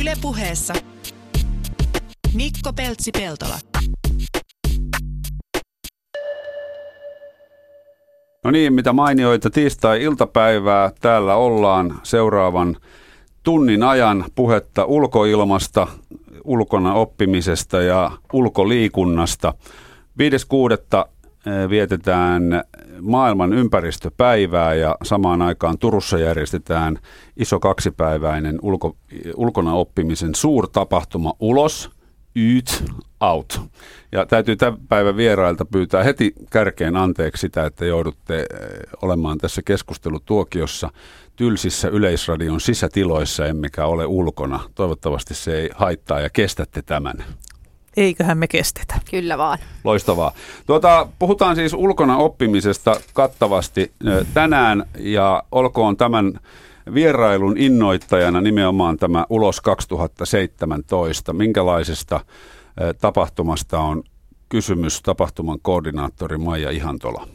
Ylepuheessa Mikko Peltsi-Peltola. No niin, mitä mainioita tiistai-iltapäivää. Täällä ollaan seuraavan tunnin ajan puhetta ulkoilmasta, ulkona oppimisesta ja ulkoliikunnasta. 5.6. Eh, vietetään maailman ympäristöpäivää ja samaan aikaan Turussa järjestetään iso kaksipäiväinen ulko, ulkona oppimisen suurtapahtuma ulos, Yt out. Ja täytyy tämän päivän vierailta pyytää heti kärkeen anteeksi sitä, että joudutte eh, olemaan tässä keskustelutuokiossa tylsissä Yleisradion sisätiloissa, emmekä ole ulkona. Toivottavasti se ei haittaa ja kestätte tämän. Eiköhän me kestetä. Kyllä vaan. Loistavaa. Tuota, puhutaan siis ulkona oppimisesta kattavasti tänään ja olkoon tämän vierailun innoittajana nimenomaan tämä Ulos 2017. Minkälaisesta tapahtumasta on kysymys tapahtuman koordinaattori Maija Ihantola?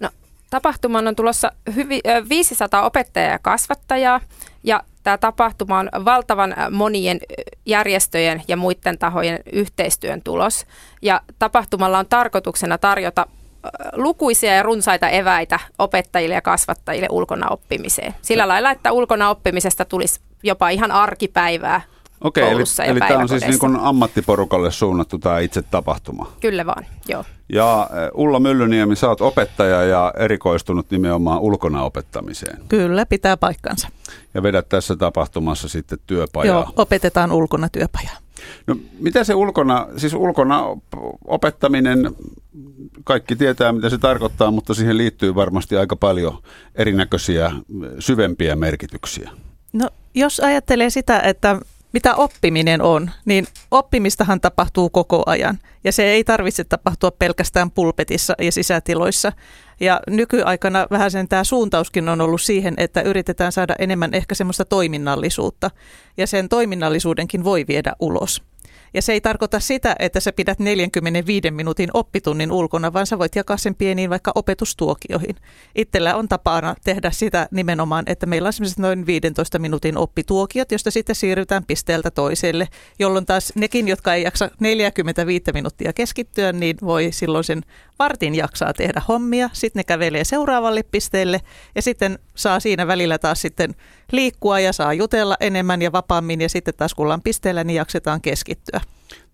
No, tapahtuman on tulossa hyvi, 500 opettajaa ja kasvattajaa ja Tämä tapahtuma on valtavan monien järjestöjen ja muiden tahojen yhteistyön tulos. Ja tapahtumalla on tarkoituksena tarjota lukuisia ja runsaita eväitä opettajille ja kasvattajille ulkona oppimiseen. Sillä lailla, että ulkona oppimisesta tulisi jopa ihan arkipäivää Okei, eli, eli tämä on siis niin kuin ammattiporukalle suunnattu tämä itse tapahtuma. Kyllä vaan, joo. Ja Ulla Myllyniemi, sä oot opettaja ja erikoistunut nimenomaan ulkona opettamiseen. Kyllä, pitää paikkansa. Ja vedät tässä tapahtumassa sitten työpajaa. Joo, opetetaan ulkona työpajaa. No mitä se ulkona, siis ulkona opettaminen, kaikki tietää mitä se tarkoittaa, mutta siihen liittyy varmasti aika paljon erinäköisiä syvempiä merkityksiä. No jos ajattelee sitä, että mitä oppiminen on, niin oppimistahan tapahtuu koko ajan. Ja se ei tarvitse tapahtua pelkästään pulpetissa ja sisätiloissa. Ja nykyaikana vähän sen tämä suuntauskin on ollut siihen, että yritetään saada enemmän ehkä semmoista toiminnallisuutta. Ja sen toiminnallisuudenkin voi viedä ulos. Ja se ei tarkoita sitä, että sä pidät 45 minuutin oppitunnin ulkona, vaan sä voit jakaa sen pieniin vaikka opetustuokioihin. Itsellä on tapana tehdä sitä nimenomaan, että meillä on sellaiset noin 15 minuutin oppituokiot, josta sitten siirrytään pisteeltä toiselle, jolloin taas nekin, jotka ei jaksa 45 minuuttia keskittyä, niin voi silloin sen vartin jaksaa tehdä hommia, sitten ne kävelee seuraavalle pisteelle ja sitten saa siinä välillä taas sitten liikkua ja saa jutella enemmän ja vapaammin ja sitten taas kun ollaan pisteellä, niin jaksetaan keskittyä.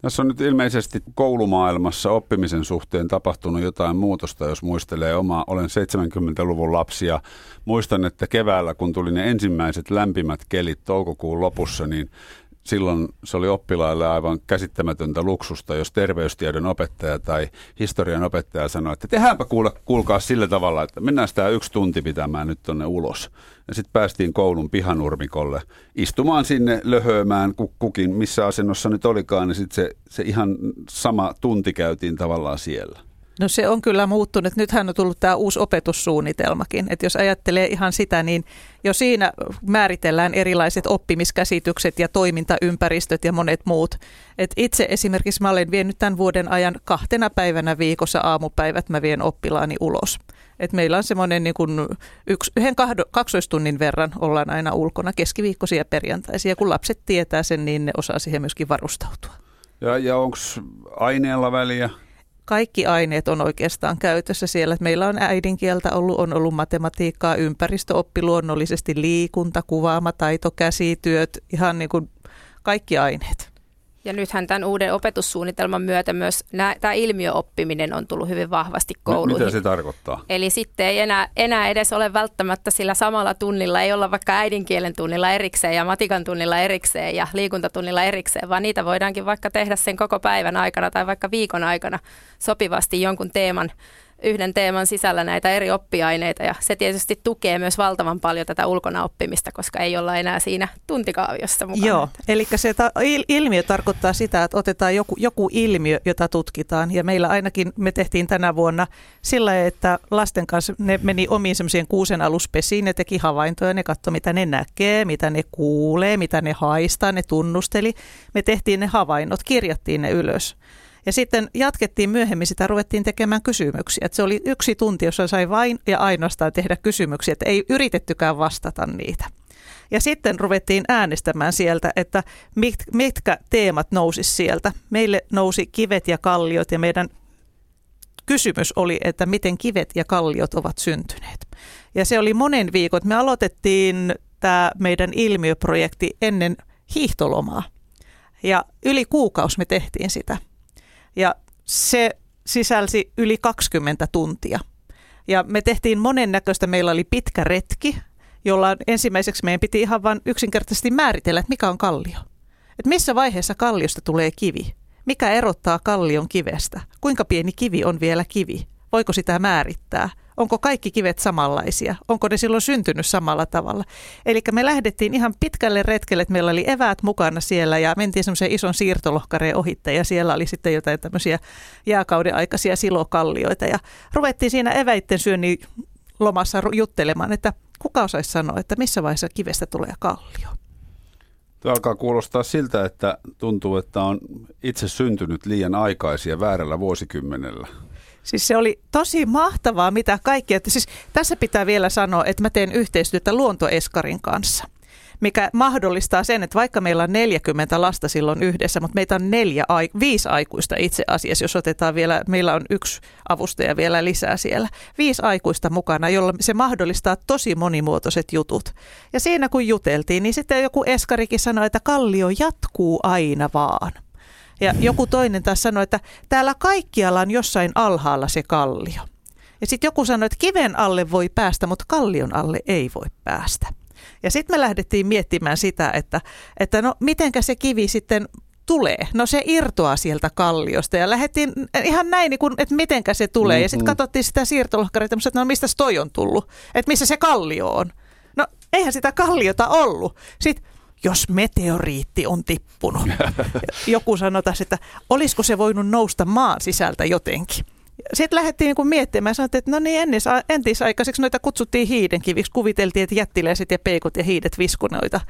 Tässä on nyt ilmeisesti koulumaailmassa oppimisen suhteen tapahtunut jotain muutosta, jos muistelee omaa. Olen 70-luvun lapsi ja muistan, että keväällä kun tuli ne ensimmäiset lämpimät kelit toukokuun lopussa, niin silloin se oli oppilaille aivan käsittämätöntä luksusta, jos terveystiedon opettaja tai historian opettaja sanoi, että tehdäänpä kuule, kuulkaa sillä tavalla, että mennään sitä yksi tunti pitämään nyt tonne ulos. Ja sitten päästiin koulun pihanurmikolle istumaan sinne löhöömään kukin, missä asennossa nyt olikaan, niin sitten se, se ihan sama tunti käytiin tavallaan siellä. No se on kyllä muuttunut. Nythän on tullut tämä uusi opetussuunnitelmakin. Että jos ajattelee ihan sitä, niin jo siinä määritellään erilaiset oppimiskäsitykset ja toimintaympäristöt ja monet muut. Et itse esimerkiksi mä olen vienyt tämän vuoden ajan kahtena päivänä viikossa aamupäivät mä vien oppilaani ulos. Et meillä on semmoinen niin yhden kahdo, kaksoistunnin verran ollaan aina ulkona keskiviikkoisia ja perjantaisia. Kun lapset tietää sen, niin ne osaa siihen myöskin varustautua. Ja, ja onko aineella väliä? Kaikki aineet on oikeastaan käytössä siellä. Meillä on äidinkieltä ollut, on ollut matematiikkaa, ympäristöoppi luonnollisesti, liikunta, taito, käsityöt, ihan niin kuin kaikki aineet. Ja nythän tämän uuden opetussuunnitelman myötä myös tämä ilmiöoppiminen on tullut hyvin vahvasti kouluihin. Mitä se tarkoittaa? Eli sitten ei enää, enää edes ole välttämättä sillä samalla tunnilla, ei olla vaikka äidinkielen tunnilla erikseen ja matikan tunnilla erikseen ja liikuntatunnilla erikseen, vaan niitä voidaankin vaikka tehdä sen koko päivän aikana tai vaikka viikon aikana sopivasti jonkun teeman yhden teeman sisällä näitä eri oppiaineita ja se tietysti tukee myös valtavan paljon tätä ulkona oppimista, koska ei olla enää siinä tuntikaaviossa mukana. Joo, eli se ta- ilmiö tarkoittaa sitä, että otetaan joku, joku ilmiö, jota tutkitaan ja meillä ainakin me tehtiin tänä vuonna sillä, että lasten kanssa ne meni omiin semmoisiin kuusen aluspesiin, ne teki havaintoja, ne katsoi mitä ne näkee, mitä ne kuulee, mitä ne haistaa, ne tunnusteli. Me tehtiin ne havainnot, kirjattiin ne ylös. Ja sitten jatkettiin myöhemmin sitä, ruvettiin tekemään kysymyksiä. Että se oli yksi tunti, jossa sai vain ja ainoastaan tehdä kysymyksiä, että ei yritettykään vastata niitä. Ja sitten ruvettiin äänestämään sieltä, että mit, mitkä teemat nousi sieltä. Meille nousi kivet ja kalliot ja meidän kysymys oli, että miten kivet ja kalliot ovat syntyneet. Ja se oli monen viikon. Me aloitettiin tämä meidän ilmiöprojekti ennen hiihtolomaa. Ja yli kuukausi me tehtiin sitä. Ja se sisälsi yli 20 tuntia. Ja me tehtiin monennäköistä. Meillä oli pitkä retki, jolla ensimmäiseksi meidän piti ihan vain yksinkertaisesti määritellä, että mikä on kallio. Että missä vaiheessa kalliosta tulee kivi. Mikä erottaa kallion kivestä? Kuinka pieni kivi on vielä kivi? Voiko sitä määrittää? Onko kaikki kivet samanlaisia? Onko ne silloin syntynyt samalla tavalla? Eli me lähdettiin ihan pitkälle retkelle, että meillä oli eväät mukana siellä ja mentiin semmoisen ison siirtolohkareen ohitte ja siellä oli sitten jotain tämmöisiä jääkauden aikaisia silokallioita ja ruvettiin siinä eväitten syönnin lomassa juttelemaan, että kuka osaisi sanoa, että missä vaiheessa kivestä tulee kallio? Tuo alkaa kuulostaa siltä, että tuntuu, että on itse syntynyt liian aikaisia väärällä vuosikymmenellä. Siis se oli tosi mahtavaa, mitä kaikkea. Siis tässä pitää vielä sanoa, että mä teen yhteistyötä Luontoeskarin kanssa mikä mahdollistaa sen, että vaikka meillä on 40 lasta silloin yhdessä, mutta meitä on neljä, viisi aikuista itse asiassa, jos otetaan vielä, meillä on yksi avustaja vielä lisää siellä, viisi aikuista mukana, jolla se mahdollistaa tosi monimuotoiset jutut. Ja siinä kun juteltiin, niin sitten joku eskarikin sanoi, että kallio jatkuu aina vaan. Ja joku toinen taas sanoi, että täällä kaikkialla on jossain alhaalla se kallio. Ja sitten joku sanoi, että kiven alle voi päästä, mutta kallion alle ei voi päästä. Ja sitten me lähdettiin miettimään sitä, että, että no mitenkä se kivi sitten tulee. No se irtoaa sieltä kalliosta ja lähdettiin ihan näin, niin kuin, että mitenkä se tulee. Mm-hmm. Ja sitten katsottiin sitä siirtolohkaria, että no mistä toi on tullut, että missä se kallio on. No eihän sitä kalliota ollut. Sitten jos meteoriitti on tippunut. Joku sanoi tässä, että olisiko se voinut nousta maan sisältä jotenkin. Sitten lähdettiin niin miettimään, sanottiin, että no niin entisaikaiseksi noita kutsuttiin hiidenkiviksi, kuviteltiin, että jättiläiset ja peikot ja hiidet viskunoita.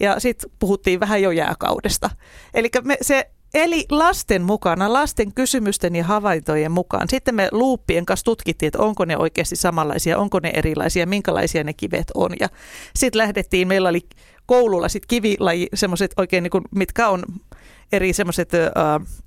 Ja sitten puhuttiin vähän jo jääkaudesta. Eli se Eli lasten mukana, lasten kysymysten ja havaintojen mukaan. Sitten me luuppien kanssa tutkittiin, että onko ne oikeasti samanlaisia, onko ne erilaisia, minkälaisia ne kivet on. Ja sitten lähdettiin, meillä oli koululla sitten kivilaji, semmoiset oikein, niin kuin, mitkä on eri semmoiset äh,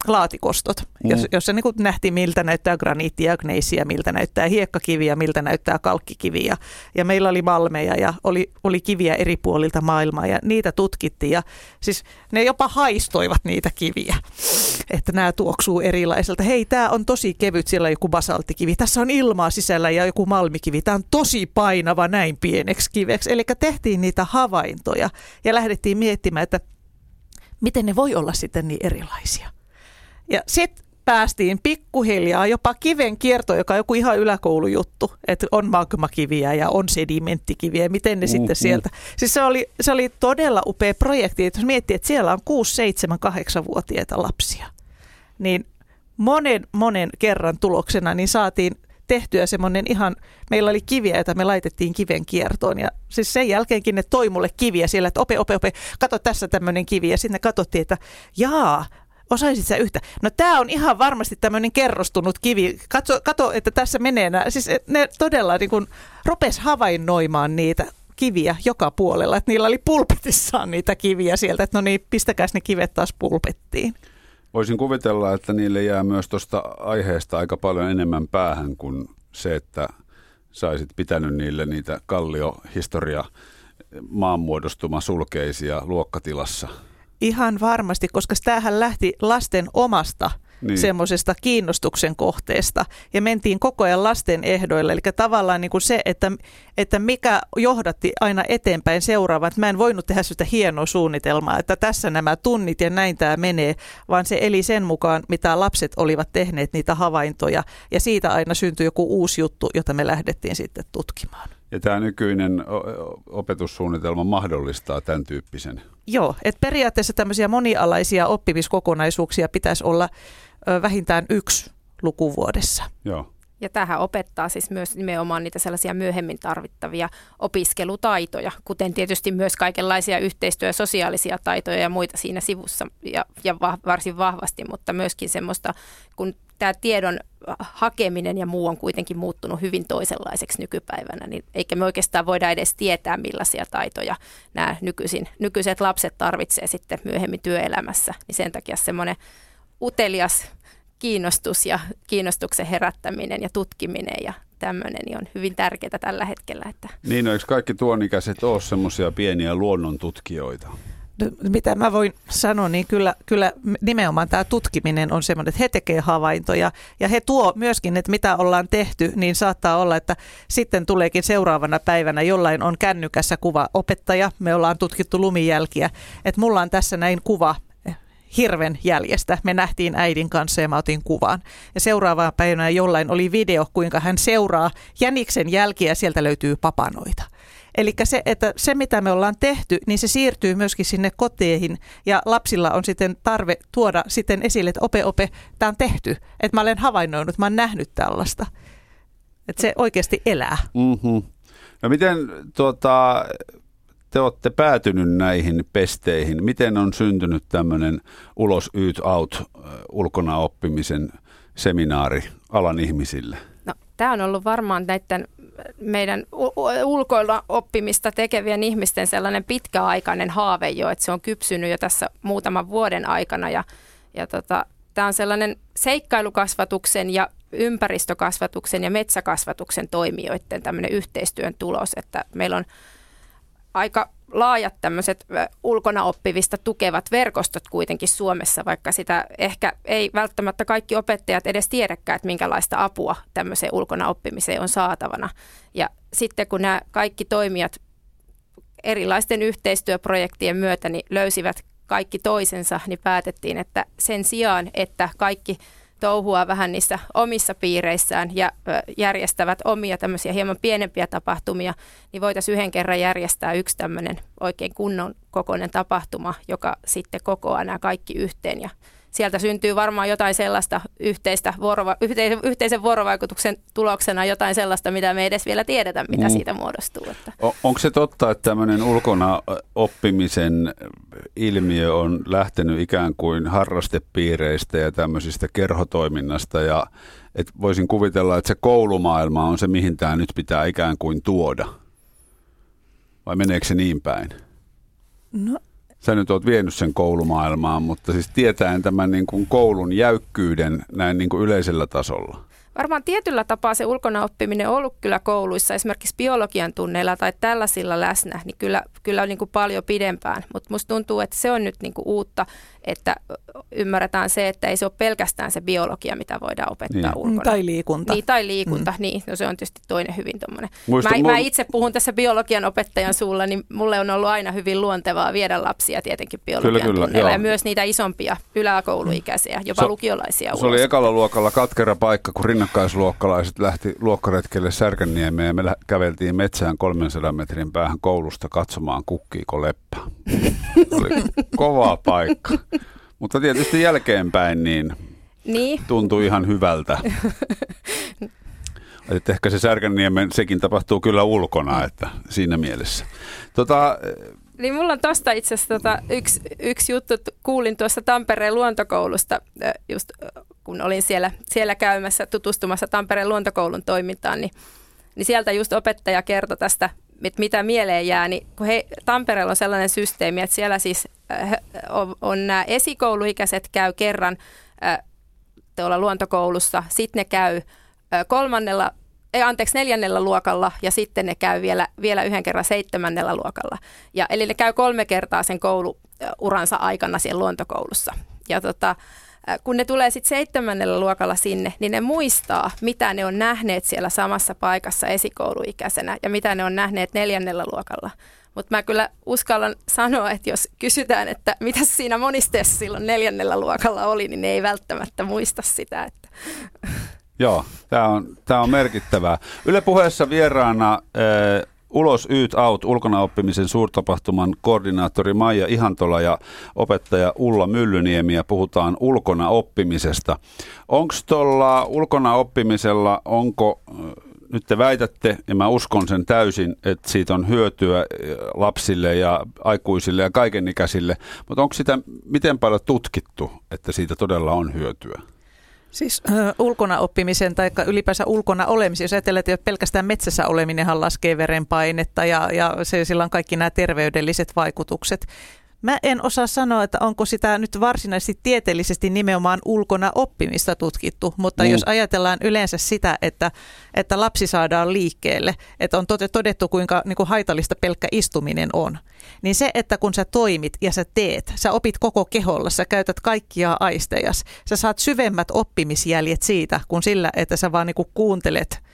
laatikostot, mm. jos, jossa niin kuin nähtiin, miltä näyttää graniittia ja gneisiä, miltä näyttää hiekkakiviä, miltä näyttää kalkkikiviä. Ja meillä oli malmeja ja oli, oli kiviä eri puolilta maailmaa ja niitä tutkittiin. Ja siis ne jopa haistoivat niitä kiviä, että nämä tuoksuu erilaiselta. Hei, tämä on tosi kevyt, siellä on joku basalttikivi. Tässä on ilmaa sisällä ja joku malmikivi. Tämä on tosi painava näin pieneksi kiveksi. Eli tehtiin niitä havaintoja ja lähdettiin miettimään, että miten ne voi olla sitten niin erilaisia. Ja sitten päästiin pikkuhiljaa jopa kiven kierto, joka on joku ihan yläkoulujuttu, että on magmakiviä ja on sedimenttikiviä, miten ne mm, sitten mm. sieltä. Siis se oli, se oli todella upea projekti, että jos miettii, että siellä on 6, 7, 8-vuotiaita lapsia, niin monen, monen kerran tuloksena niin saatiin tehtyä semmoinen ihan, meillä oli kiviä, joita me laitettiin kiven kiertoon ja siis sen jälkeenkin ne toi mulle kiviä siellä, että ope, ope, ope, kato tässä tämmöinen kivi ja sitten katsottiin, että jaa, osaisit sä yhtä? No tämä on ihan varmasti tämmöinen kerrostunut kivi. Katso, kato, että tässä menee nämä. Siis ne todella niin kuin rupes havainnoimaan niitä kiviä joka puolella. Että niillä oli pulpetissaan niitä kiviä sieltä, että no niin, pistäkääs ne kivet taas pulpettiin. Voisin kuvitella, että niille jää myös tuosta aiheesta aika paljon enemmän päähän kuin se, että saisit pitänyt niille niitä kalliohistoria maanmuodostuma sulkeisia luokkatilassa. Ihan varmasti, koska tämähän lähti lasten omasta niin. semmoisesta kiinnostuksen kohteesta ja mentiin koko ajan lasten ehdoilla. Eli tavallaan niin kuin se, että, että mikä johdatti aina eteenpäin seuraavaan, että mä en voinut tehdä sitä hienoa suunnitelmaa, että tässä nämä tunnit ja näin tämä menee, vaan se eli sen mukaan, mitä lapset olivat tehneet niitä havaintoja ja siitä aina syntyi joku uusi juttu, jota me lähdettiin sitten tutkimaan. Ja tämä nykyinen opetussuunnitelma mahdollistaa tämän tyyppisen? Joo, että periaatteessa tämmöisiä monialaisia oppimiskokonaisuuksia pitäisi olla vähintään yksi lukuvuodessa. Joo. Ja tähän opettaa siis myös nimenomaan niitä sellaisia myöhemmin tarvittavia opiskelutaitoja, kuten tietysti myös kaikenlaisia yhteistyö- ja sosiaalisia taitoja ja muita siinä sivussa ja, ja va, varsin vahvasti, mutta myöskin semmoista, kun tämä tiedon hakeminen ja muu on kuitenkin muuttunut hyvin toisenlaiseksi nykypäivänä, niin eikä me oikeastaan voida edes tietää, millaisia taitoja nämä nykyisin, nykyiset lapset tarvitsee sitten myöhemmin työelämässä. Niin sen takia semmoinen utelias kiinnostus ja kiinnostuksen herättäminen ja tutkiminen ja tämmöinen niin on hyvin tärkeää tällä hetkellä. Että. Niin, no, eikö kaikki tuonikäiset ole semmoisia pieniä luonnontutkijoita? mitä mä voin sanoa, niin kyllä, kyllä nimenomaan tämä tutkiminen on semmoinen, että he tekevät havaintoja ja he tuo myöskin, että mitä ollaan tehty, niin saattaa olla, että sitten tuleekin seuraavana päivänä jollain on kännykässä kuva opettaja, me ollaan tutkittu lumijälkiä, että mulla on tässä näin kuva hirven jäljestä. Me nähtiin äidin kanssa ja mä otin kuvan. Ja seuraavana päivänä jollain oli video, kuinka hän seuraa jäniksen jälkiä ja sieltä löytyy papanoita. Eli se, että se, mitä me ollaan tehty, niin se siirtyy myöskin sinne koteihin ja lapsilla on sitten tarve tuoda sitten esille, että ope, ope, tämä on tehty. Että mä olen havainnoinut, mä olen nähnyt tällaista. Että se oikeasti elää. Mm-hmm. No miten tuota, te olette päätynyt näihin pesteihin? Miten on syntynyt tämmöinen ulos, yt, out, ulkona oppimisen seminaari alan ihmisille? No, tämä on ollut varmaan näiden meidän ulkoilla oppimista tekevien ihmisten sellainen pitkäaikainen haave jo, että se on kypsynyt jo tässä muutaman vuoden aikana ja, ja tota, tämä on sellainen seikkailukasvatuksen ja ympäristökasvatuksen ja metsäkasvatuksen toimijoiden tämmöinen yhteistyön tulos, että meillä on aika laajat tämmöiset ulkona oppivista tukevat verkostot kuitenkin Suomessa, vaikka sitä ehkä ei välttämättä kaikki opettajat edes tiedäkään, että minkälaista apua tämmöiseen ulkona oppimiseen on saatavana. Ja sitten kun nämä kaikki toimijat erilaisten yhteistyöprojektien myötä niin löysivät kaikki toisensa, niin päätettiin, että sen sijaan, että kaikki touhua vähän niissä omissa piireissään ja järjestävät omia tämmöisiä hieman pienempiä tapahtumia, niin voitaisiin yhden kerran järjestää yksi tämmöinen oikein kunnon kokoinen tapahtuma, joka sitten kokoaa nämä kaikki yhteen ja sieltä syntyy varmaan jotain sellaista yhteistä vuorova- yhteisen, yhteisen vuorovaikutuksen tuloksena jotain sellaista, mitä me ei edes vielä tiedetä, mitä mm. siitä muodostuu. Että. On, onko se totta, että tämmöinen ulkona oppimisen ilmiö on lähtenyt ikään kuin harrastepiireistä ja tämmöisistä kerhotoiminnasta ja et voisin kuvitella, että se koulumaailma on se, mihin tämä nyt pitää ikään kuin tuoda? Vai meneekö se niin päin? No sä nyt oot vienyt sen koulumaailmaan, mutta siis tietäen tämän niin kuin koulun jäykkyyden näin niin kuin yleisellä tasolla. Varmaan tietyllä tapaa se ulkona oppiminen on ollut kyllä kouluissa, esimerkiksi biologian tunneilla tai tällaisilla läsnä, niin kyllä, kyllä niin kuin paljon pidempään. Mutta musta tuntuu, että se on nyt niin kuin uutta, että ymmärretään se, että ei se ole pelkästään se biologia, mitä voidaan opettaa niin. ulkona. Tai liikunta. Niin, tai liikunta, mm. niin. No se on tietysti toinen hyvin tuommoinen. Mä, mä itse puhun tässä biologian opettajan suulla, niin mulle on ollut aina hyvin luontevaa viedä lapsia tietenkin biologian kyllä, kyllä, tunneilla. Ja myös niitä isompia yläkouluikäisiä, jopa se, lukiolaisia. Se ulos. oli ekalla luokalla katkera paikka, kun rinnakkaisluokkalaiset lähti luokkaretkelle Särkänniemeen ja me käveltiin metsään 300 metrin päähän koulusta katsomaan kukkiiko leppä. oli kova paikka. Mutta tietysti jälkeenpäin niin, niin. tuntui ihan hyvältä. Että ehkä se Särkänniemen, sekin tapahtuu kyllä ulkona, että siinä mielessä. Tota, niin mulla on tosta itse asiassa tota, yksi, yksi juttu, kuulin tuossa Tampereen luontokoulusta, just kun olin siellä, siellä käymässä tutustumassa Tampereen luontokoulun toimintaan, niin, niin sieltä just opettaja kertoi tästä, että mitä mieleen jää, niin kun he, Tampereella on sellainen systeemi, että siellä siis on, on nämä esikouluikäiset käy kerran äh, tuolla luontokoulussa, sitten ne käy äh, kolmannella ei, anteeksi, neljännellä luokalla ja sitten ne käy vielä, vielä yhden kerran seitsemännellä luokalla. Ja, eli ne käy kolme kertaa sen kouluuransa aikana siellä luontokoulussa. Ja tota, kun ne tulee sitten seitsemännellä luokalla sinne, niin ne muistaa, mitä ne on nähneet siellä samassa paikassa esikouluikäisenä ja mitä ne on nähneet neljännellä luokalla. Mutta mä kyllä uskallan sanoa, että jos kysytään, että mitä siinä monisteessa silloin neljännellä luokalla oli, niin ne ei välttämättä muista sitä. Että. Joo, tämä on, tää on merkittävää. Yle puheessa vieraana äh, Ulos Yt Out ulkona oppimisen suurtapahtuman koordinaattori Maija Ihantola ja opettaja Ulla Myllyniemi ja puhutaan ulkona oppimisesta. Onko tuolla ulkona oppimisella, onko nyt te väitätte, ja mä uskon sen täysin, että siitä on hyötyä lapsille ja aikuisille ja kaikenikäisille, mutta onko sitä miten paljon tutkittu, että siitä todella on hyötyä? Siis äh, ulkona oppimisen tai ylipäänsä ulkona olemisen, jos ajatellaan, että pelkästään metsässä oleminenhan laskee verenpainetta ja, ja se, sillä on kaikki nämä terveydelliset vaikutukset. Mä en osaa sanoa, että onko sitä nyt varsinaisesti tieteellisesti nimenomaan ulkona oppimista tutkittu, mutta mm. jos ajatellaan yleensä sitä, että, että lapsi saadaan liikkeelle, että on todettu kuinka niin kuin haitallista pelkkä istuminen on, niin se, että kun sä toimit ja sä teet, sä opit koko keholla, sä käytät kaikkia aistejas, sä saat syvemmät oppimisjäljet siitä kuin sillä, että sä vaan niin kuin kuuntelet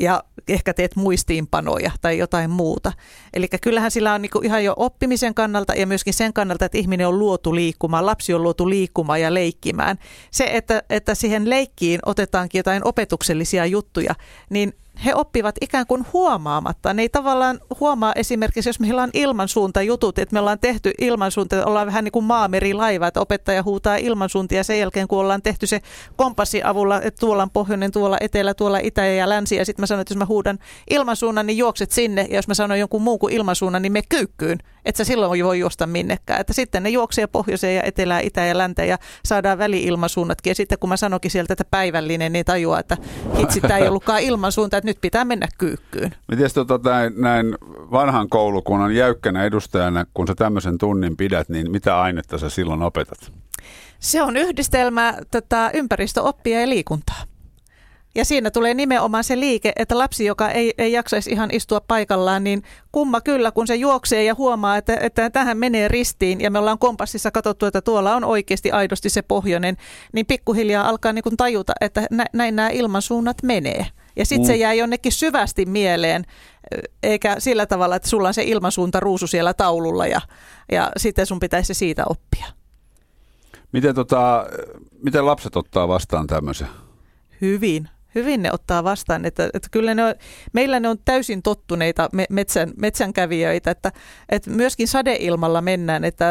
ja ehkä teet muistiinpanoja tai jotain muuta. Eli kyllähän sillä on niinku ihan jo oppimisen kannalta ja myöskin sen kannalta, että ihminen on luotu liikkumaan, lapsi on luotu liikkumaan ja leikkimään. Se, että, että siihen leikkiin otetaankin jotain opetuksellisia juttuja, niin he oppivat ikään kuin huomaamatta. Ne ei tavallaan huomaa esimerkiksi, jos meillä on ilmansuuntajutut, että me ollaan tehty ilmansuunta, ollaan vähän niin kuin maamerilaiva, että opettaja huutaa ilmansuuntia sen jälkeen, kun ollaan tehty se kompassin avulla, että tuolla on pohjoinen, tuolla etelä, tuolla itä ja länsi. Ja sitten mä sanon, että jos mä huudan ilmansuunnan, niin juokset sinne. Ja jos mä sanon jonkun muun kuin ilmansuunnan, niin me kyykkyyn. Että sä silloin voi juosta minnekään. Että sitten ne juoksee pohjoiseen ja etelään, itä ja länteen ja saadaan väliilmansuunnatkin. Ja sitten kun mä sanokin sieltä, että päivällinen, niin tajuaa, että hitsi, tämä ei ollutkaan ilmansuunta, nyt pitää mennä kyykkyyn. Miten tota, näin, näin vanhan koulukunnan jäykkänä edustajana, kun sä tämmöisen tunnin pidät, niin mitä ainetta sä silloin opetat? Se on yhdistelmä tota, ympäristöoppia ja liikuntaa. Ja siinä tulee nimenomaan se liike, että lapsi, joka ei, ei jaksaisi ihan istua paikallaan, niin kumma kyllä, kun se juoksee ja huomaa, että, että tähän menee ristiin ja me ollaan kompassissa katsottu, että tuolla on oikeasti aidosti se pohjoinen, niin pikkuhiljaa alkaa niin kuin tajuta, että näin nämä ilmansuunnat menee. Ja sitten mm. se jää jonnekin syvästi mieleen, eikä sillä tavalla, että sulla on se ilmansuunta ruusu siellä taululla ja, ja sitten sun pitäisi siitä oppia. Miten, tota, miten lapset ottaa vastaan tämmöisen? Hyvin. Hyvin ne ottaa vastaan, että, että kyllä ne on, meillä ne on täysin tottuneita metsän, metsänkävijöitä, että, että myöskin sadeilmalla mennään, että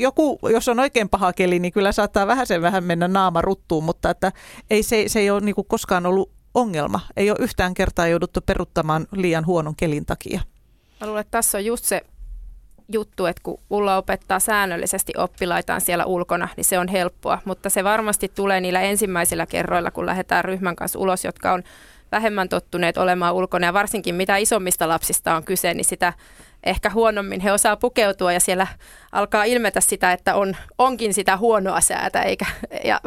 joku, jos on oikein paha keli, niin kyllä saattaa vähän sen vähän mennä naama ruttuun, mutta että ei, se, se ei ole niin koskaan ollut ongelma. Ei ole yhtään kertaa jouduttu peruttamaan liian huonon kelin takia. Mä luulen, että tässä on just se juttu, että kun Ulla opettaa säännöllisesti oppilaitaan siellä ulkona, niin se on helppoa. Mutta se varmasti tulee niillä ensimmäisillä kerroilla, kun lähdetään ryhmän kanssa ulos, jotka on vähemmän tottuneet olemaan ulkona. Ja varsinkin mitä isommista lapsista on kyse, niin sitä ehkä huonommin he osaa pukeutua ja siellä alkaa ilmetä sitä, että on, onkin sitä huonoa säätä, eikä, ja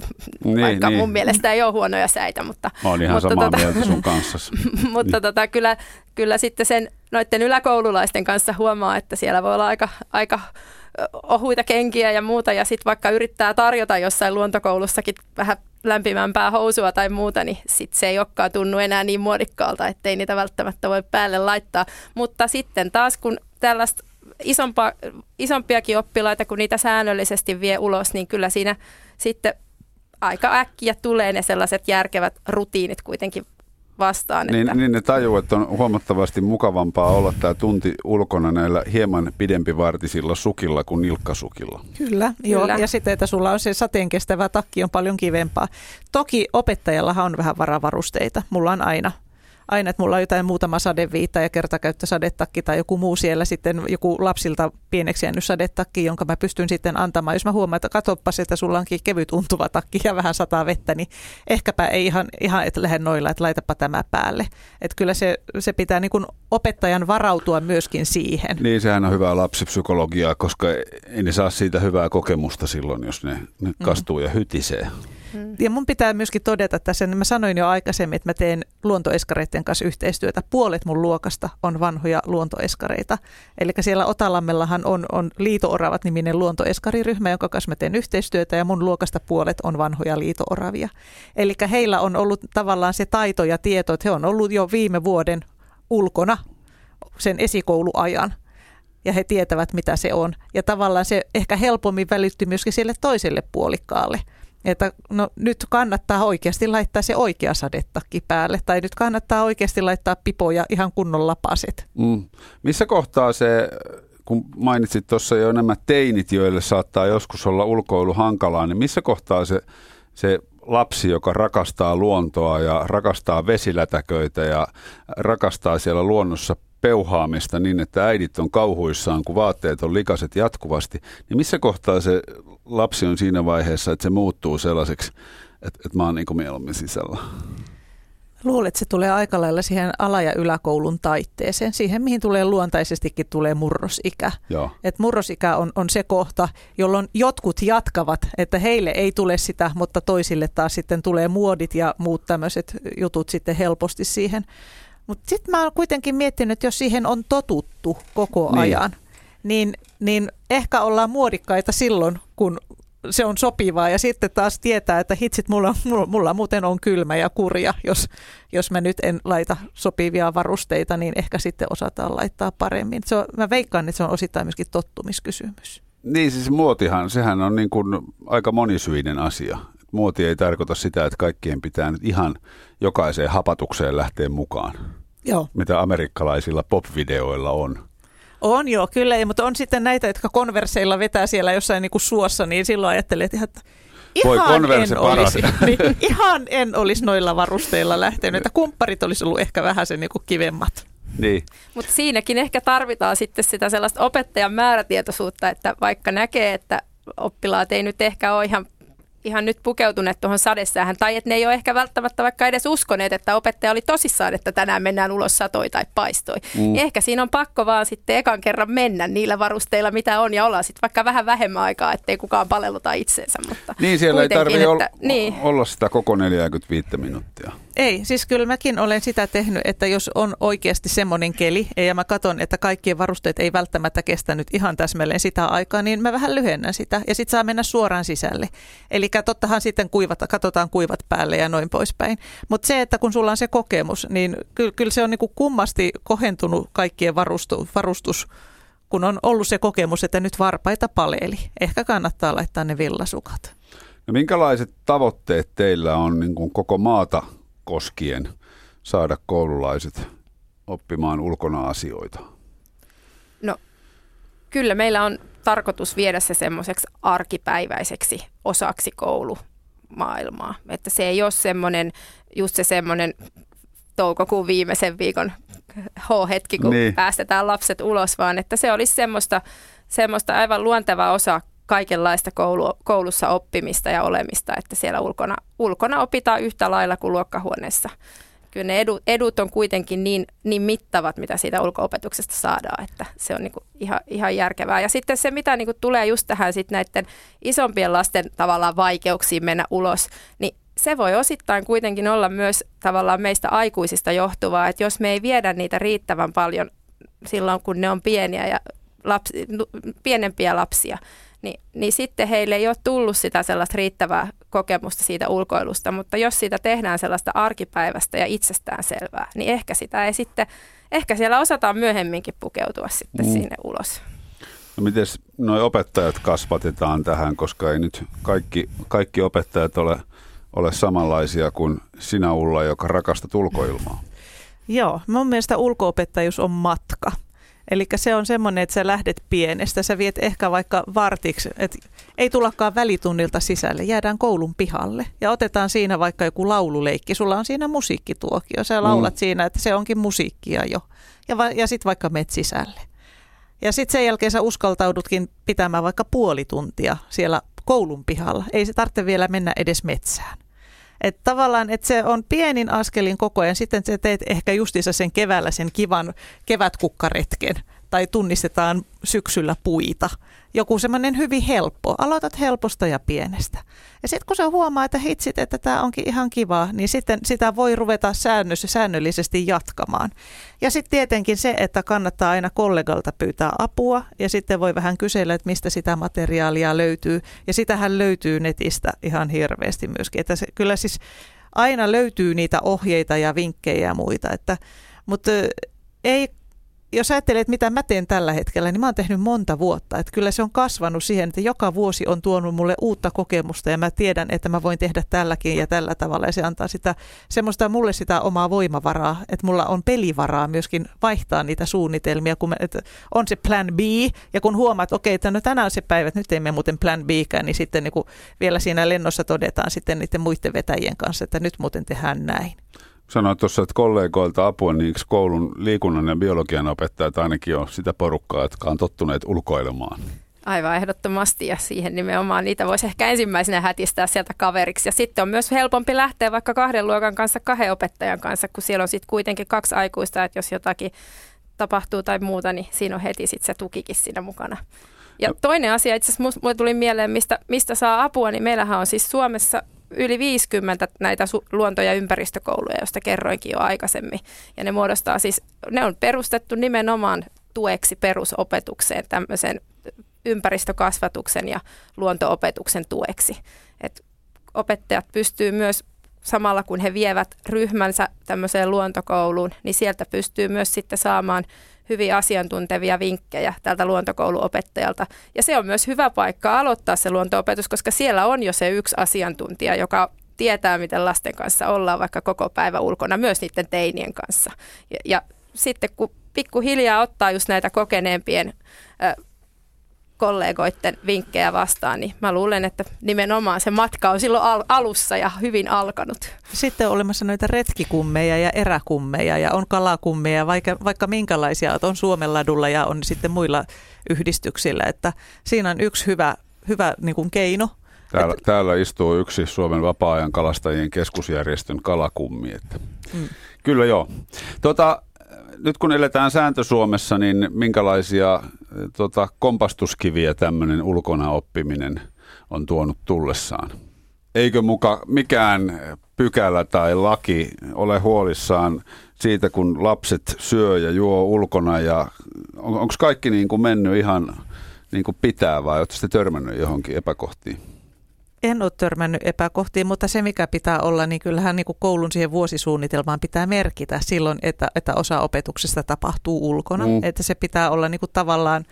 niin, vaikka niin. mun mielestä ei ole huonoja säitä, mutta... Mä olen ihan mutta samaa tota, mieltä sun kanssa. mutta tota, kyllä, kyllä sitten sen noiden yläkoululaisten kanssa huomaa, että siellä voi olla aika, aika ohuita kenkiä ja muuta, ja sitten vaikka yrittää tarjota jossain luontokoulussakin vähän lämpimämpää housua tai muuta, niin sit se ei olekaan tunnu enää niin muodikkaalta, ettei niitä välttämättä voi päälle laittaa. Mutta sitten taas kun tällaista isompa, isompiakin oppilaita, kun niitä säännöllisesti vie ulos, niin kyllä siinä sitten aika äkkiä tulee ne sellaiset järkevät rutiinit kuitenkin vastaan. Niin, että... niin ne tajuu, että on huomattavasti mukavampaa olla tämä tunti ulkona näillä hieman pidempivartisilla sukilla kuin nilkkasukilla. Kyllä, Kyllä. joo. ja sitten, että sulla on se sateenkestävä takki on paljon kivempaa. Toki opettajallahan on vähän varavarusteita. Mulla on aina aina, että mulla on jotain muutama sadeviitta ja kertakäyttösadetakki tai joku muu siellä sitten, joku lapsilta pieneksi jäänyt sadetakki, jonka mä pystyn sitten antamaan. Jos mä huomaan, että katoppas, että sulla onkin kevyt untuva takki ja vähän sataa vettä, niin ehkäpä ei ihan, ihan et lähde noilla, että laitapa tämä päälle. Että kyllä se, se pitää niin kuin opettajan varautua myöskin siihen. Niin, sehän on hyvää lapsipsykologiaa, koska ei ne saa siitä hyvää kokemusta silloin, jos ne, ne kastuu mm. ja hytisee. Mm. Ja mun pitää myöskin todeta tässä, niin mä sanoin jo aikaisemmin, että mä teen luontoeskareiden kanssa yhteistyötä. Puolet mun luokasta on vanhoja luontoeskareita. Eli siellä Otalammellahan on, on Liito-oravat niminen luontoeskariryhmä, jonka kanssa mä teen yhteistyötä ja mun luokasta puolet on vanhoja liito-oravia. Eli heillä on ollut tavallaan se taito ja tieto, että he on ollut jo viime vuoden ulkona sen esikouluajan ja he tietävät, mitä se on. Ja tavallaan se ehkä helpommin välittyy myöskin sille toiselle puolikkaalle että no nyt kannattaa oikeasti laittaa se oikea sadetakki päälle, tai nyt kannattaa oikeasti laittaa pipoja ihan kunnon lapaset. Mm. Missä kohtaa se, kun mainitsit tuossa jo nämä teinit, joille saattaa joskus olla ulkoilu hankalaa, niin missä kohtaa se, se lapsi, joka rakastaa luontoa ja rakastaa vesilätäköitä ja rakastaa siellä luonnossa peuhaamista niin, että äidit on kauhuissaan, kun vaatteet on likaset jatkuvasti, niin missä kohtaa se lapsi on siinä vaiheessa, että se muuttuu sellaiseksi, että, että mä oon niin mieluummin sisällä? Luulen, että se tulee aika lailla siihen ala- ja yläkoulun taitteeseen, siihen mihin tulee luontaisestikin tulee murrosikä. Joo. Et murrosikä on, on se kohta, jolloin jotkut jatkavat, että heille ei tule sitä, mutta toisille taas sitten tulee muodit ja muut tämmöiset jutut sitten helposti siihen. Mutta sitten mä oon kuitenkin miettinyt, että jos siihen on totuttu koko Niin. ajan, niin, niin ehkä ollaan muodikkaita silloin, kun se on sopivaa ja sitten taas tietää, että hitsit, mulla, mulla, muuten on kylmä ja kurja, jos, jos mä nyt en laita sopivia varusteita, niin ehkä sitten osataan laittaa paremmin. Se on, mä veikkaan, että se on osittain myöskin tottumiskysymys. Niin siis muotihan, sehän on niin kuin aika monisyinen asia. Muoti ei tarkoita sitä, että kaikkien pitää nyt ihan jokaiseen hapatukseen lähteä mukaan, Joo. mitä amerikkalaisilla pop-videoilla on. On joo, kyllä, ja- mutta on sitten näitä, jotka konverseilla vetää siellä jossain niin kuin suossa, niin silloin ajattelee, että ihan, Voi ihan Converse en paras. olisi, niin, ihan en olisi noilla varusteilla lähtenyt, että kumpparit olisi ollut ehkä vähän sen niin kuin kivemmat. Niin. Mutta siinäkin ehkä tarvitaan sitten sitä sellaista opettajan määrätietoisuutta, että vaikka näkee, että oppilaat ei nyt ehkä ole ihan, ihan nyt pukeutuneet tuohon sadesäähän, tai että ne ei ole ehkä välttämättä vaikka edes uskoneet, että opettaja oli tosissaan, että tänään mennään ulos satoi tai paistoi. Mm. Ehkä siinä on pakko vaan sitten ekan kerran mennä niillä varusteilla, mitä on, ja ollaan sitten vaikka vähän vähemmän aikaa, ettei kukaan palelluta itseensä. Mutta Niin siellä ei tarvitse olla, että- niin. olla sitä koko 45 minuuttia. Ei, siis kyllä mäkin olen sitä tehnyt, että jos on oikeasti semmoinen keli, ja mä katson, että kaikkien varusteet ei välttämättä kestä nyt ihan täsmälleen sitä aikaa, niin mä vähän lyhennän sitä, ja sitten saa mennä suoraan sisälle. Eli tottahan sitten kuivata, katsotaan kuivat päälle ja noin poispäin. Mutta se, että kun sulla on se kokemus, niin kyllä, kyllä se on niinku kummasti kohentunut kaikkien varustu, varustus, kun on ollut se kokemus, että nyt varpaita paleli. Ehkä kannattaa laittaa ne villasukat. No minkälaiset tavoitteet teillä on niin kuin koko maata koskien saada koululaiset oppimaan ulkona asioita? No kyllä meillä on tarkoitus viedä se semmoiseksi arkipäiväiseksi osaksi koulumaailmaa. Että se ei ole semmoinen, just se semmoinen toukokuun viimeisen viikon H-hetki, kun Niin. päästetään lapset ulos, vaan että se olisi semmoista, semmoista aivan luontevaa osa kaikenlaista koulu, koulussa oppimista ja olemista, että siellä ulkona, ulkona opitaan yhtä lailla kuin luokkahuoneessa. Kyllä ne edut, edut on kuitenkin niin, niin mittavat, mitä siitä ulkoopetuksesta saadaan, että se on niinku ihan, ihan järkevää. Ja sitten se, mitä niinku tulee just tähän sit näiden isompien lasten tavallaan vaikeuksiin mennä ulos, niin se voi osittain kuitenkin olla myös tavallaan meistä aikuisista johtuvaa, että jos me ei viedä niitä riittävän paljon silloin, kun ne on pieniä ja lapsi, pienempiä lapsia, niin, niin sitten heille ei ole tullut sitä sellaista riittävää kokemusta siitä ulkoilusta, mutta jos siitä tehdään sellaista arkipäivästä ja itsestäänselvää, niin ehkä sitä ei sitten, ehkä siellä osataan myöhemminkin pukeutua sitten Mm. sinne ulos. No miten nuo opettajat kasvatetaan tähän, koska ei nyt kaikki, kaikki opettajat ole, ole samanlaisia kuin sinä Ulla, joka rakastat ulkoilmaa. Joo, mun mielestä ulkoopettajuus on matka. Eli se on semmoinen, että sä lähdet pienestä, sä viet ehkä vaikka vartiksi, että ei tullakaan välitunnilta sisälle, jäädään koulun pihalle ja otetaan siinä vaikka joku laululeikki. Sulla on siinä musiikkituokio, sä laulat Mm. mm. siinä, että se onkin musiikkia jo. Ja, va- ja sitten vaikka met sisälle. Ja sitten sen jälkeen sä uskaltaudutkin pitämään vaikka puoli tuntia siellä koulun pihalla. Ei se tarvitse vielä mennä edes metsään. Että tavallaan, että se on pienin askelin koko ajan. Sitten sä teet ehkä justiinsa sen keväällä sen kivan kevätkukkaretken tai tunnistetaan syksyllä puita. Joku semmoinen hyvin helppo. Aloitat helposta ja pienestä. Ja sitten kun sä huomaa, että hitsit, että tämä onkin ihan kiva, niin sitten sitä voi ruveta säännössä, säännöllisesti jatkamaan. Ja sitten tietenkin se, että kannattaa aina kollegalta pyytää apua ja sitten voi vähän kysellä, että mistä sitä materiaalia löytyy. Ja sitähän löytyy netistä ihan hirveästi myöskin. Että se, kyllä siis aina löytyy niitä ohjeita ja vinkkejä ja muita, että, mutta ei jos ajattelee, että mitä mä teen tällä hetkellä, niin mä oon tehnyt monta vuotta. Että kyllä se on kasvanut siihen, että joka vuosi on tuonut mulle uutta kokemusta ja mä tiedän, että mä voin tehdä tälläkin ja tällä tavalla. Ja se antaa sitä, semmoista mulle sitä omaa voimavaraa, että mulla on pelivaraa myöskin vaihtaa niitä suunnitelmia, kun mä, että on se plan B ja kun huomaat, okei, että no tänään on se päivä, että nyt ei mene muuten plan B, niin sitten niin vielä siinä lennossa todetaan sitten niiden muiden vetäjien kanssa, että nyt muuten tehdään näin. Sanoit tuossa, että kollegoilta apua, niin koulun liikunnan ja biologian opettajat ainakin on sitä porukkaa, jotka on tottuneet ulkoilemaan? Aivan ehdottomasti ja siihen nimenomaan niitä voisi ehkä ensimmäisenä hätistää sieltä kaveriksi. Ja sitten on myös helpompi lähteä vaikka kahden luokan kanssa kahden opettajan kanssa, kun siellä on sitten kuitenkin kaksi aikuista, että jos jotakin tapahtuu tai muuta, niin siinä on heti sitten se tukikin siinä mukana. Ja toinen asia, itse asiassa mulle tuli mieleen, mistä, mistä saa apua, niin meillähän on siis Suomessa yli 50 näitä su- luonto- ja ympäristökouluja, joista kerroinkin jo aikaisemmin. Ja ne muodostaa siis, ne on perustettu nimenomaan tueksi perusopetukseen tämmöisen ympäristökasvatuksen ja luontoopetuksen tueksi. Et opettajat pystyy myös samalla kun he vievät ryhmänsä tämmöiseen luontokouluun, niin sieltä pystyy myös sitten saamaan hyvin asiantuntevia vinkkejä tältä luontokouluopettajalta. Ja se on myös hyvä paikka aloittaa se luontoopetus, koska siellä on jo se yksi asiantuntija, joka tietää, miten lasten kanssa ollaan vaikka koko päivä ulkona, myös niiden teinien kanssa. Ja, ja sitten kun pikkuhiljaa ottaa just näitä kokeneempien kollegoiden vinkkejä vastaan, niin mä luulen, että nimenomaan se matka on silloin al- alussa ja hyvin alkanut. Sitten on olemassa noita retkikummeja ja eräkummeja ja on kalakummeja, vaikka, vaikka minkälaisia, on Suomen ladulla ja on sitten muilla yhdistyksillä, että siinä on yksi hyvä, hyvä niin kuin keino. Täällä, että, täällä istuu yksi Suomen vapaa-ajan kalastajien keskusjärjestön kalakummi. Että. Mm. Kyllä joo. Tota, nyt kun eletään sääntö Suomessa, niin minkälaisia tota, kompastuskiviä tämmöinen ulkona oppiminen on tuonut tullessaan? Eikö muka mikään pykälä tai laki ole huolissaan siitä, kun lapset syö ja juo ulkona ja on, onko kaikki niin kuin mennyt ihan niin kuin pitää vai olette törmännyt johonkin epäkohtiin? En ole törmännyt epäkohtiin, mutta se mikä pitää olla, niin kyllähän niin kuin koulun siihen vuosisuunnitelmaan pitää merkitä silloin, että, että osa opetuksesta tapahtuu ulkona. Mm. Että se pitää olla niin kuin tavallaan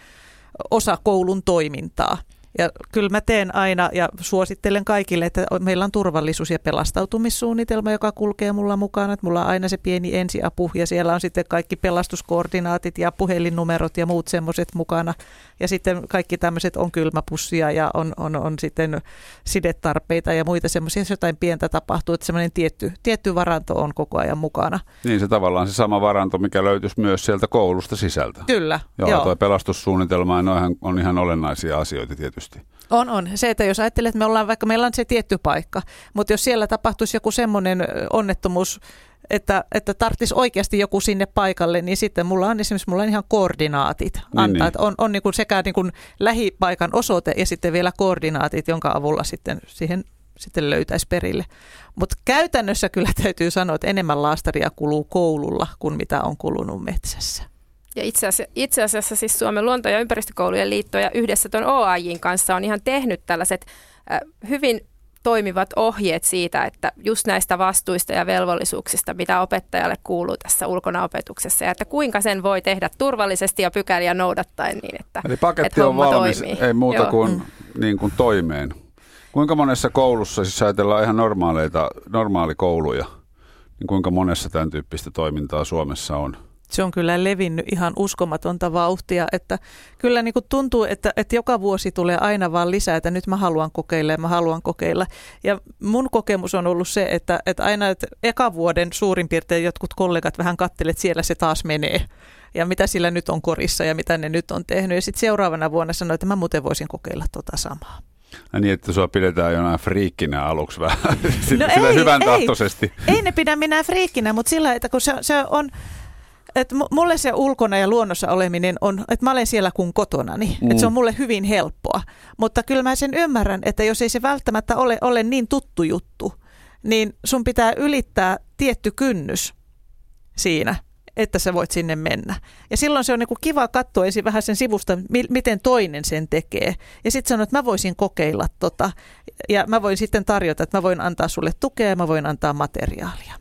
osa koulun toimintaa. Ja kyllä mä teen aina ja suosittelen kaikille, että meillä on turvallisuus- ja pelastautumissuunnitelma, joka kulkee mulla mukana. Että mulla on aina se pieni ensiapu ja siellä on sitten kaikki pelastuskoordinaatit ja puhelinnumerot ja muut semmoiset mukana. Ja sitten kaikki tämmöiset on kylmäpussia ja on, on, on sitten sidetarpeita ja muita semmoisia, jos jotain pientä tapahtuu, että semmoinen tietty, tietty varanto on koko ajan mukana. Niin se tavallaan se sama varanto, mikä löytyisi myös sieltä koulusta sisältä. Kyllä. Joo, joo. tuo pelastussuunnitelma on, on ihan olennaisia asioita tietysti. On, on. Se, että jos ajattelee, että me ollaan, vaikka meillä on se tietty paikka, mutta jos siellä tapahtuisi joku semmoinen onnettomuus, että, että tarvitsisi oikeasti joku sinne paikalle, niin sitten mulla on esimerkiksi mulla on ihan koordinaatit niin, antaa. Niin. On, on niin kuin sekä niin kuin lähipaikan osoite ja sitten vielä koordinaatit, jonka avulla sitten siihen sitten löytäisi perille. Mutta käytännössä kyllä täytyy sanoa, että enemmän laastaria kuluu koululla kuin mitä on kulunut metsässä. Ja itse asiassa, itse asiassa siis Suomen luonto- ja ympäristökoulujen liitto ja yhdessä tuon OAJin kanssa on ihan tehnyt tällaiset äh, hyvin toimivat ohjeet siitä, että just näistä vastuista ja velvollisuuksista, mitä opettajalle kuuluu tässä ulkonaopetuksessa ja että kuinka sen voi tehdä turvallisesti ja pykäliä noudattaen niin, että Eli paketti että on valmis, toimii. ei muuta Joo. kuin, mm. niin kuin toimeen. Kuinka monessa koulussa, siis ajatellaan ihan normaaleita, normaalikouluja, niin kuinka monessa tämän tyyppistä toimintaa Suomessa on? Se on kyllä levinnyt ihan uskomatonta vauhtia, että kyllä niin kuin tuntuu, että, että joka vuosi tulee aina vaan lisää, että nyt mä haluan kokeilla ja mä haluan kokeilla. Ja mun kokemus on ollut se, että, että aina että eka vuoden suurin piirtein jotkut kollegat vähän kattelet, että siellä se taas menee ja mitä sillä nyt on korissa ja mitä ne nyt on tehnyt. Ja sitten seuraavana vuonna sanoi, että mä muuten voisin kokeilla tota samaa. Ja niin, että sua pidetään jonain friikkinä aluksi vähän, no sillä ei, hyvän tahtoisesti. Ei, ei ne pidä minä friikkinä, mutta sillä, että kun se, se on että mulle se ulkona ja luonnossa oleminen on, että mä olen siellä kuin kotonani. Mm. Että se on mulle hyvin helppoa. Mutta kyllä mä sen ymmärrän, että jos ei se välttämättä ole, ole niin tuttu juttu, niin sun pitää ylittää tietty kynnys siinä, että sä voit sinne mennä. Ja silloin se on niinku kiva katsoa ensin vähän sen sivusta, miten toinen sen tekee. Ja sitten sanoa, että mä voisin kokeilla tota. Ja mä voin sitten tarjota, että mä voin antaa sulle tukea ja mä voin antaa materiaalia.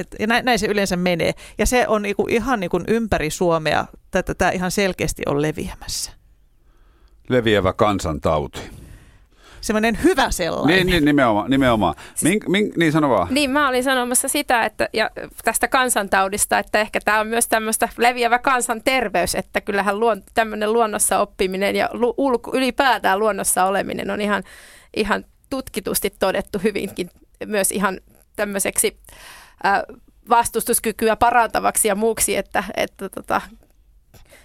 Et, ja näin, näin se yleensä menee. Ja se on niinku, ihan niinku ympäri Suomea, tämä ihan selkeästi on leviämässä. Leviävä kansantauti. Semmoinen hyvä sellainen. Niin, niin nimenomaan. nimenomaan. Mink, mink, niin sano vaan. Niin, mä olin sanomassa sitä, että ja tästä kansantaudista, että ehkä tämä on myös tämmöistä leviävä kansanterveys, että kyllähän luon, tämmöinen luonnossa oppiminen ja lu, ulko, ylipäätään luonnossa oleminen on ihan, ihan tutkitusti todettu hyvinkin myös ihan tämmöiseksi äh, vastustuskykyä parantavaksi ja muuksi, että, että tota,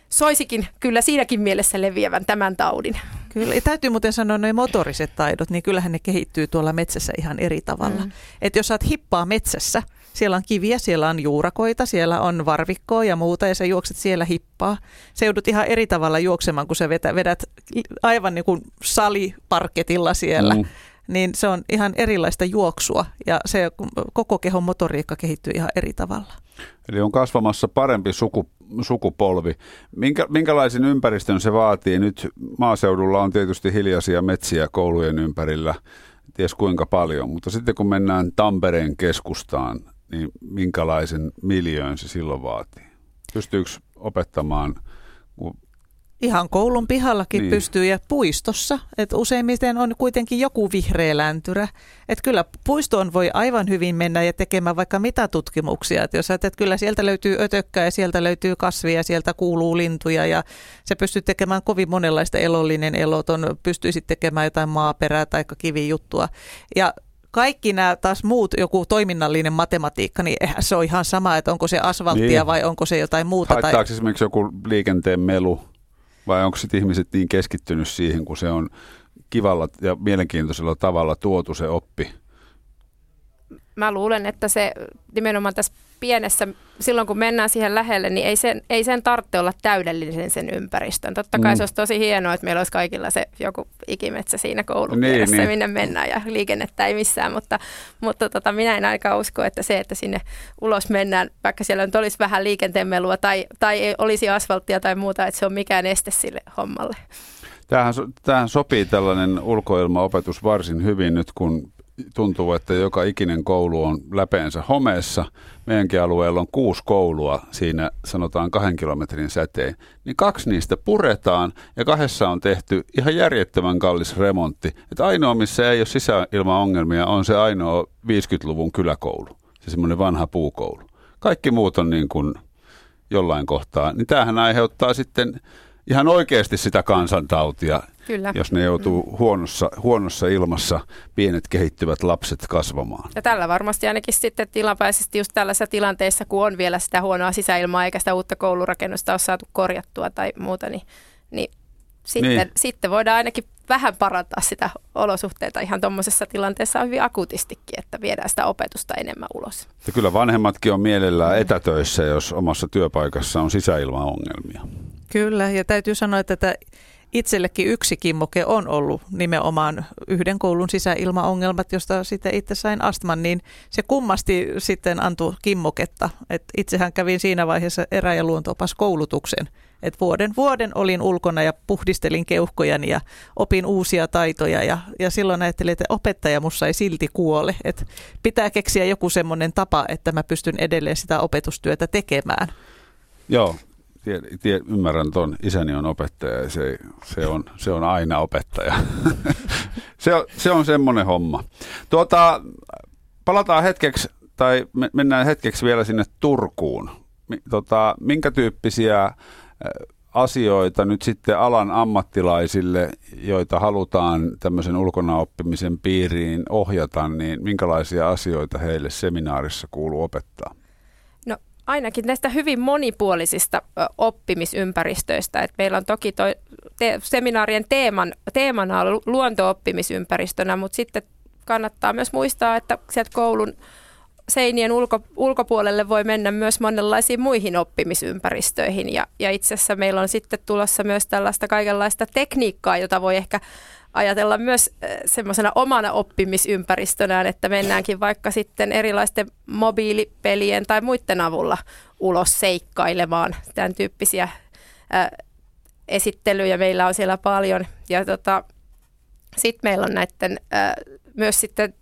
soisikin kyllä siinäkin mielessä leviävän tämän taudin. Kyllä, ja täytyy muuten sanoa noin motoriset taidot, niin kyllähän ne kehittyy tuolla metsässä ihan eri tavalla. Mm. Että jos saat hippaa metsässä, siellä on kiviä, siellä on juurakoita, siellä on varvikkoa ja muuta, ja sä juokset siellä hippaa. Se joudut ihan eri tavalla juoksemaan, kun sä vedät, vedät aivan niin kuin saliparketilla siellä. Mm niin se on ihan erilaista juoksua ja se koko kehon motoriikka kehittyy ihan eri tavalla. Eli on kasvamassa parempi suku, sukupolvi. Minkä, minkälaisen ympäristön se vaatii? Nyt maaseudulla on tietysti hiljaisia metsiä koulujen ympärillä, ties kuinka paljon, mutta sitten kun mennään Tampereen keskustaan, niin minkälaisen miljöön se silloin vaatii? Pystyykö opettamaan Ihan koulun pihallakin niin. pystyy ja puistossa, että useimmiten on kuitenkin joku vihreä läntyrä. Että kyllä puistoon voi aivan hyvin mennä ja tekemään vaikka mitä tutkimuksia. Että jos että kyllä sieltä löytyy ötökkää ja sieltä löytyy kasvia ja sieltä kuuluu lintuja ja se pystyy tekemään kovin monenlaista elollinen eloton, pystyisi tekemään jotain maaperää tai kivijuttua. Ja kaikki nämä taas muut, joku toiminnallinen matematiikka, niin eihän se on ihan sama, että onko se asfalttia niin. vai onko se jotain muuta. Haittaako tai... esimerkiksi joku liikenteen melu vai onko sitten ihmiset niin keskittynyt siihen, kun se on kivalla ja mielenkiintoisella tavalla tuotu se oppi? Mä luulen, että se nimenomaan tässä pienessä, silloin kun mennään siihen lähelle, niin ei sen, ei sen tarvitse olla täydellinen sen ympäristön. Totta kai mm. se olisi tosi hienoa, että meillä olisi kaikilla se joku ikimetsä siinä koulun niin, niin. minne mennään ja liikennettä ei missään, mutta, mutta tota, minä en aika usko, että se, että sinne ulos mennään, vaikka siellä nyt olisi vähän liikenteenmelua tai, tai ei olisi asfalttia tai muuta, että se on mikään este sille hommalle. Tähän sopii tällainen ulkoilmaopetus varsin hyvin nyt, kun tuntuu, että joka ikinen koulu on läpeensä homeessa. Meidänkin alueella on kuusi koulua siinä sanotaan kahden kilometrin säteen. Niin kaksi niistä puretaan ja kahdessa on tehty ihan järjettömän kallis remontti. Että ainoa, missä ei ole sisäilmaongelmia, on se ainoa 50-luvun kyläkoulu. Se semmoinen vanha puukoulu. Kaikki muut on niin kuin jollain kohtaa. Niin tämähän aiheuttaa sitten ihan oikeasti sitä kansantautia, Kyllä. jos ne joutuu mm. huonossa, huonossa ilmassa pienet kehittyvät lapset kasvamaan. Ja tällä varmasti ainakin sitten tilapäisesti just tällaisessa tilanteessa, kun on vielä sitä huonoa sisäilmaa eikä sitä uutta koulurakennusta ole saatu korjattua tai muuta, niin, niin sitten, niin. sitten voidaan ainakin vähän parantaa sitä olosuhteita ihan tuommoisessa tilanteessa hyvin akuutistikin, että viedään sitä opetusta enemmän ulos. Ja kyllä vanhemmatkin on mielellään mm. etätöissä, jos omassa työpaikassa on sisäilmaongelmia. Kyllä, ja täytyy sanoa, että itsellekin yksi kimmoke on ollut nimenomaan yhden koulun sisäilmaongelmat, josta sitten itse sain astman, niin se kummasti sitten antoi kimmoketta. Et itsehän kävin siinä vaiheessa erä- ja luontoopas koulutuksen. Et vuoden vuoden olin ulkona ja puhdistelin keuhkojani ja opin uusia taitoja ja, ja silloin ajattelin, että opettaja mussa ei silti kuole. Et pitää keksiä joku semmoinen tapa, että mä pystyn edelleen sitä opetustyötä tekemään. Joo, tie, tie, ymmärrän tuon, isäni on opettaja ja se, se, on, se on aina opettaja. se, on, se on semmoinen homma. Tuota, palataan hetkeksi, tai me, mennään hetkeksi vielä sinne Turkuun. Tota, minkä tyyppisiä asioita nyt sitten alan ammattilaisille, joita halutaan tämmöisen ulkona oppimisen piiriin ohjata, niin minkälaisia asioita heille seminaarissa kuuluu opettaa? Ainakin näistä hyvin monipuolisista oppimisympäristöistä. Et meillä on toki toi te- seminaarien teeman, teemana on luonto-oppimisympäristönä, mutta sitten kannattaa myös muistaa, että sieltä koulun seinien ulko, ulkopuolelle voi mennä myös monenlaisiin muihin oppimisympäristöihin. Ja, ja itse asiassa meillä on sitten tulossa myös tällaista kaikenlaista tekniikkaa, jota voi ehkä ajatella myös semmoisena omana oppimisympäristönään, että mennäänkin vaikka sitten erilaisten mobiilipelien tai muiden avulla ulos seikkailemaan. Tämän tyyppisiä ää, esittelyjä meillä on siellä paljon. Ja tota, sitten meillä on näiden ää, myös sitten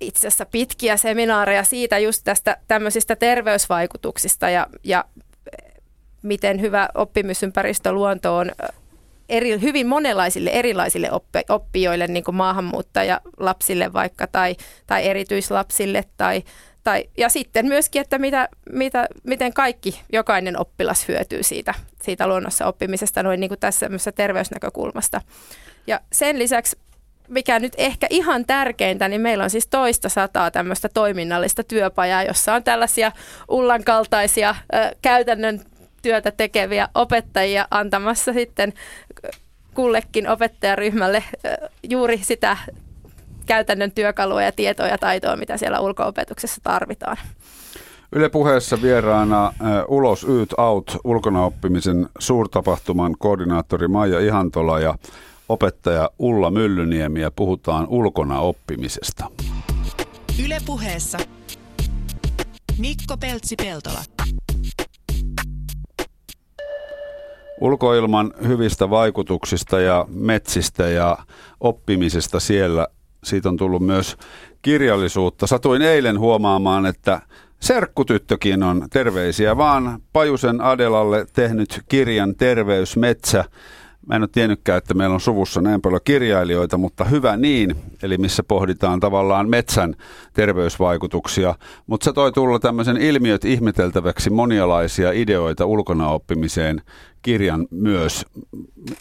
itse asiassa pitkiä seminaareja siitä just tästä tämmöisistä terveysvaikutuksista ja, ja miten hyvä oppimisympäristö luonto on eri, hyvin monenlaisille erilaisille oppi, oppijoille, niin kuin maahanmuuttajalapsille vaikka tai, tai erityislapsille tai, tai, ja sitten myöskin, että mitä, mitä, miten kaikki, jokainen oppilas hyötyy siitä, siitä luonnossa oppimisesta noin niin kuin tässä terveysnäkökulmasta. Ja sen lisäksi mikä nyt ehkä ihan tärkeintä, niin meillä on siis toista sataa tämmöistä toiminnallista työpajaa, jossa on tällaisia Ullan kaltaisia ö, käytännön työtä tekeviä opettajia antamassa sitten kullekin opettajaryhmälle juuri sitä käytännön työkalua ja tietoa ja taitoa, mitä siellä ulkoopetuksessa tarvitaan. Yle puheessa vieraana Ulos Yt Out ulkonaoppimisen suurtapahtuman koordinaattori Maija Ihantola ja opettaja Ulla Myllyniemi ja puhutaan ulkona oppimisesta. Yle puheessa Mikko Peltsi-Peltola. Ulkoilman hyvistä vaikutuksista ja metsistä ja oppimisesta siellä, siitä on tullut myös kirjallisuutta. Satuin eilen huomaamaan, että Serkkutyttökin on terveisiä vaan Pajusen Adelalle tehnyt kirjan Terveys Metsä Mä en ole tiennytkään, että meillä on suvussa näin paljon kirjailijoita, mutta hyvä niin, eli missä pohditaan tavallaan metsän terveysvaikutuksia. Mutta se toi tulla tämmöisen ilmiöt ihmeteltäväksi monialaisia ideoita ulkona oppimiseen kirjan myös.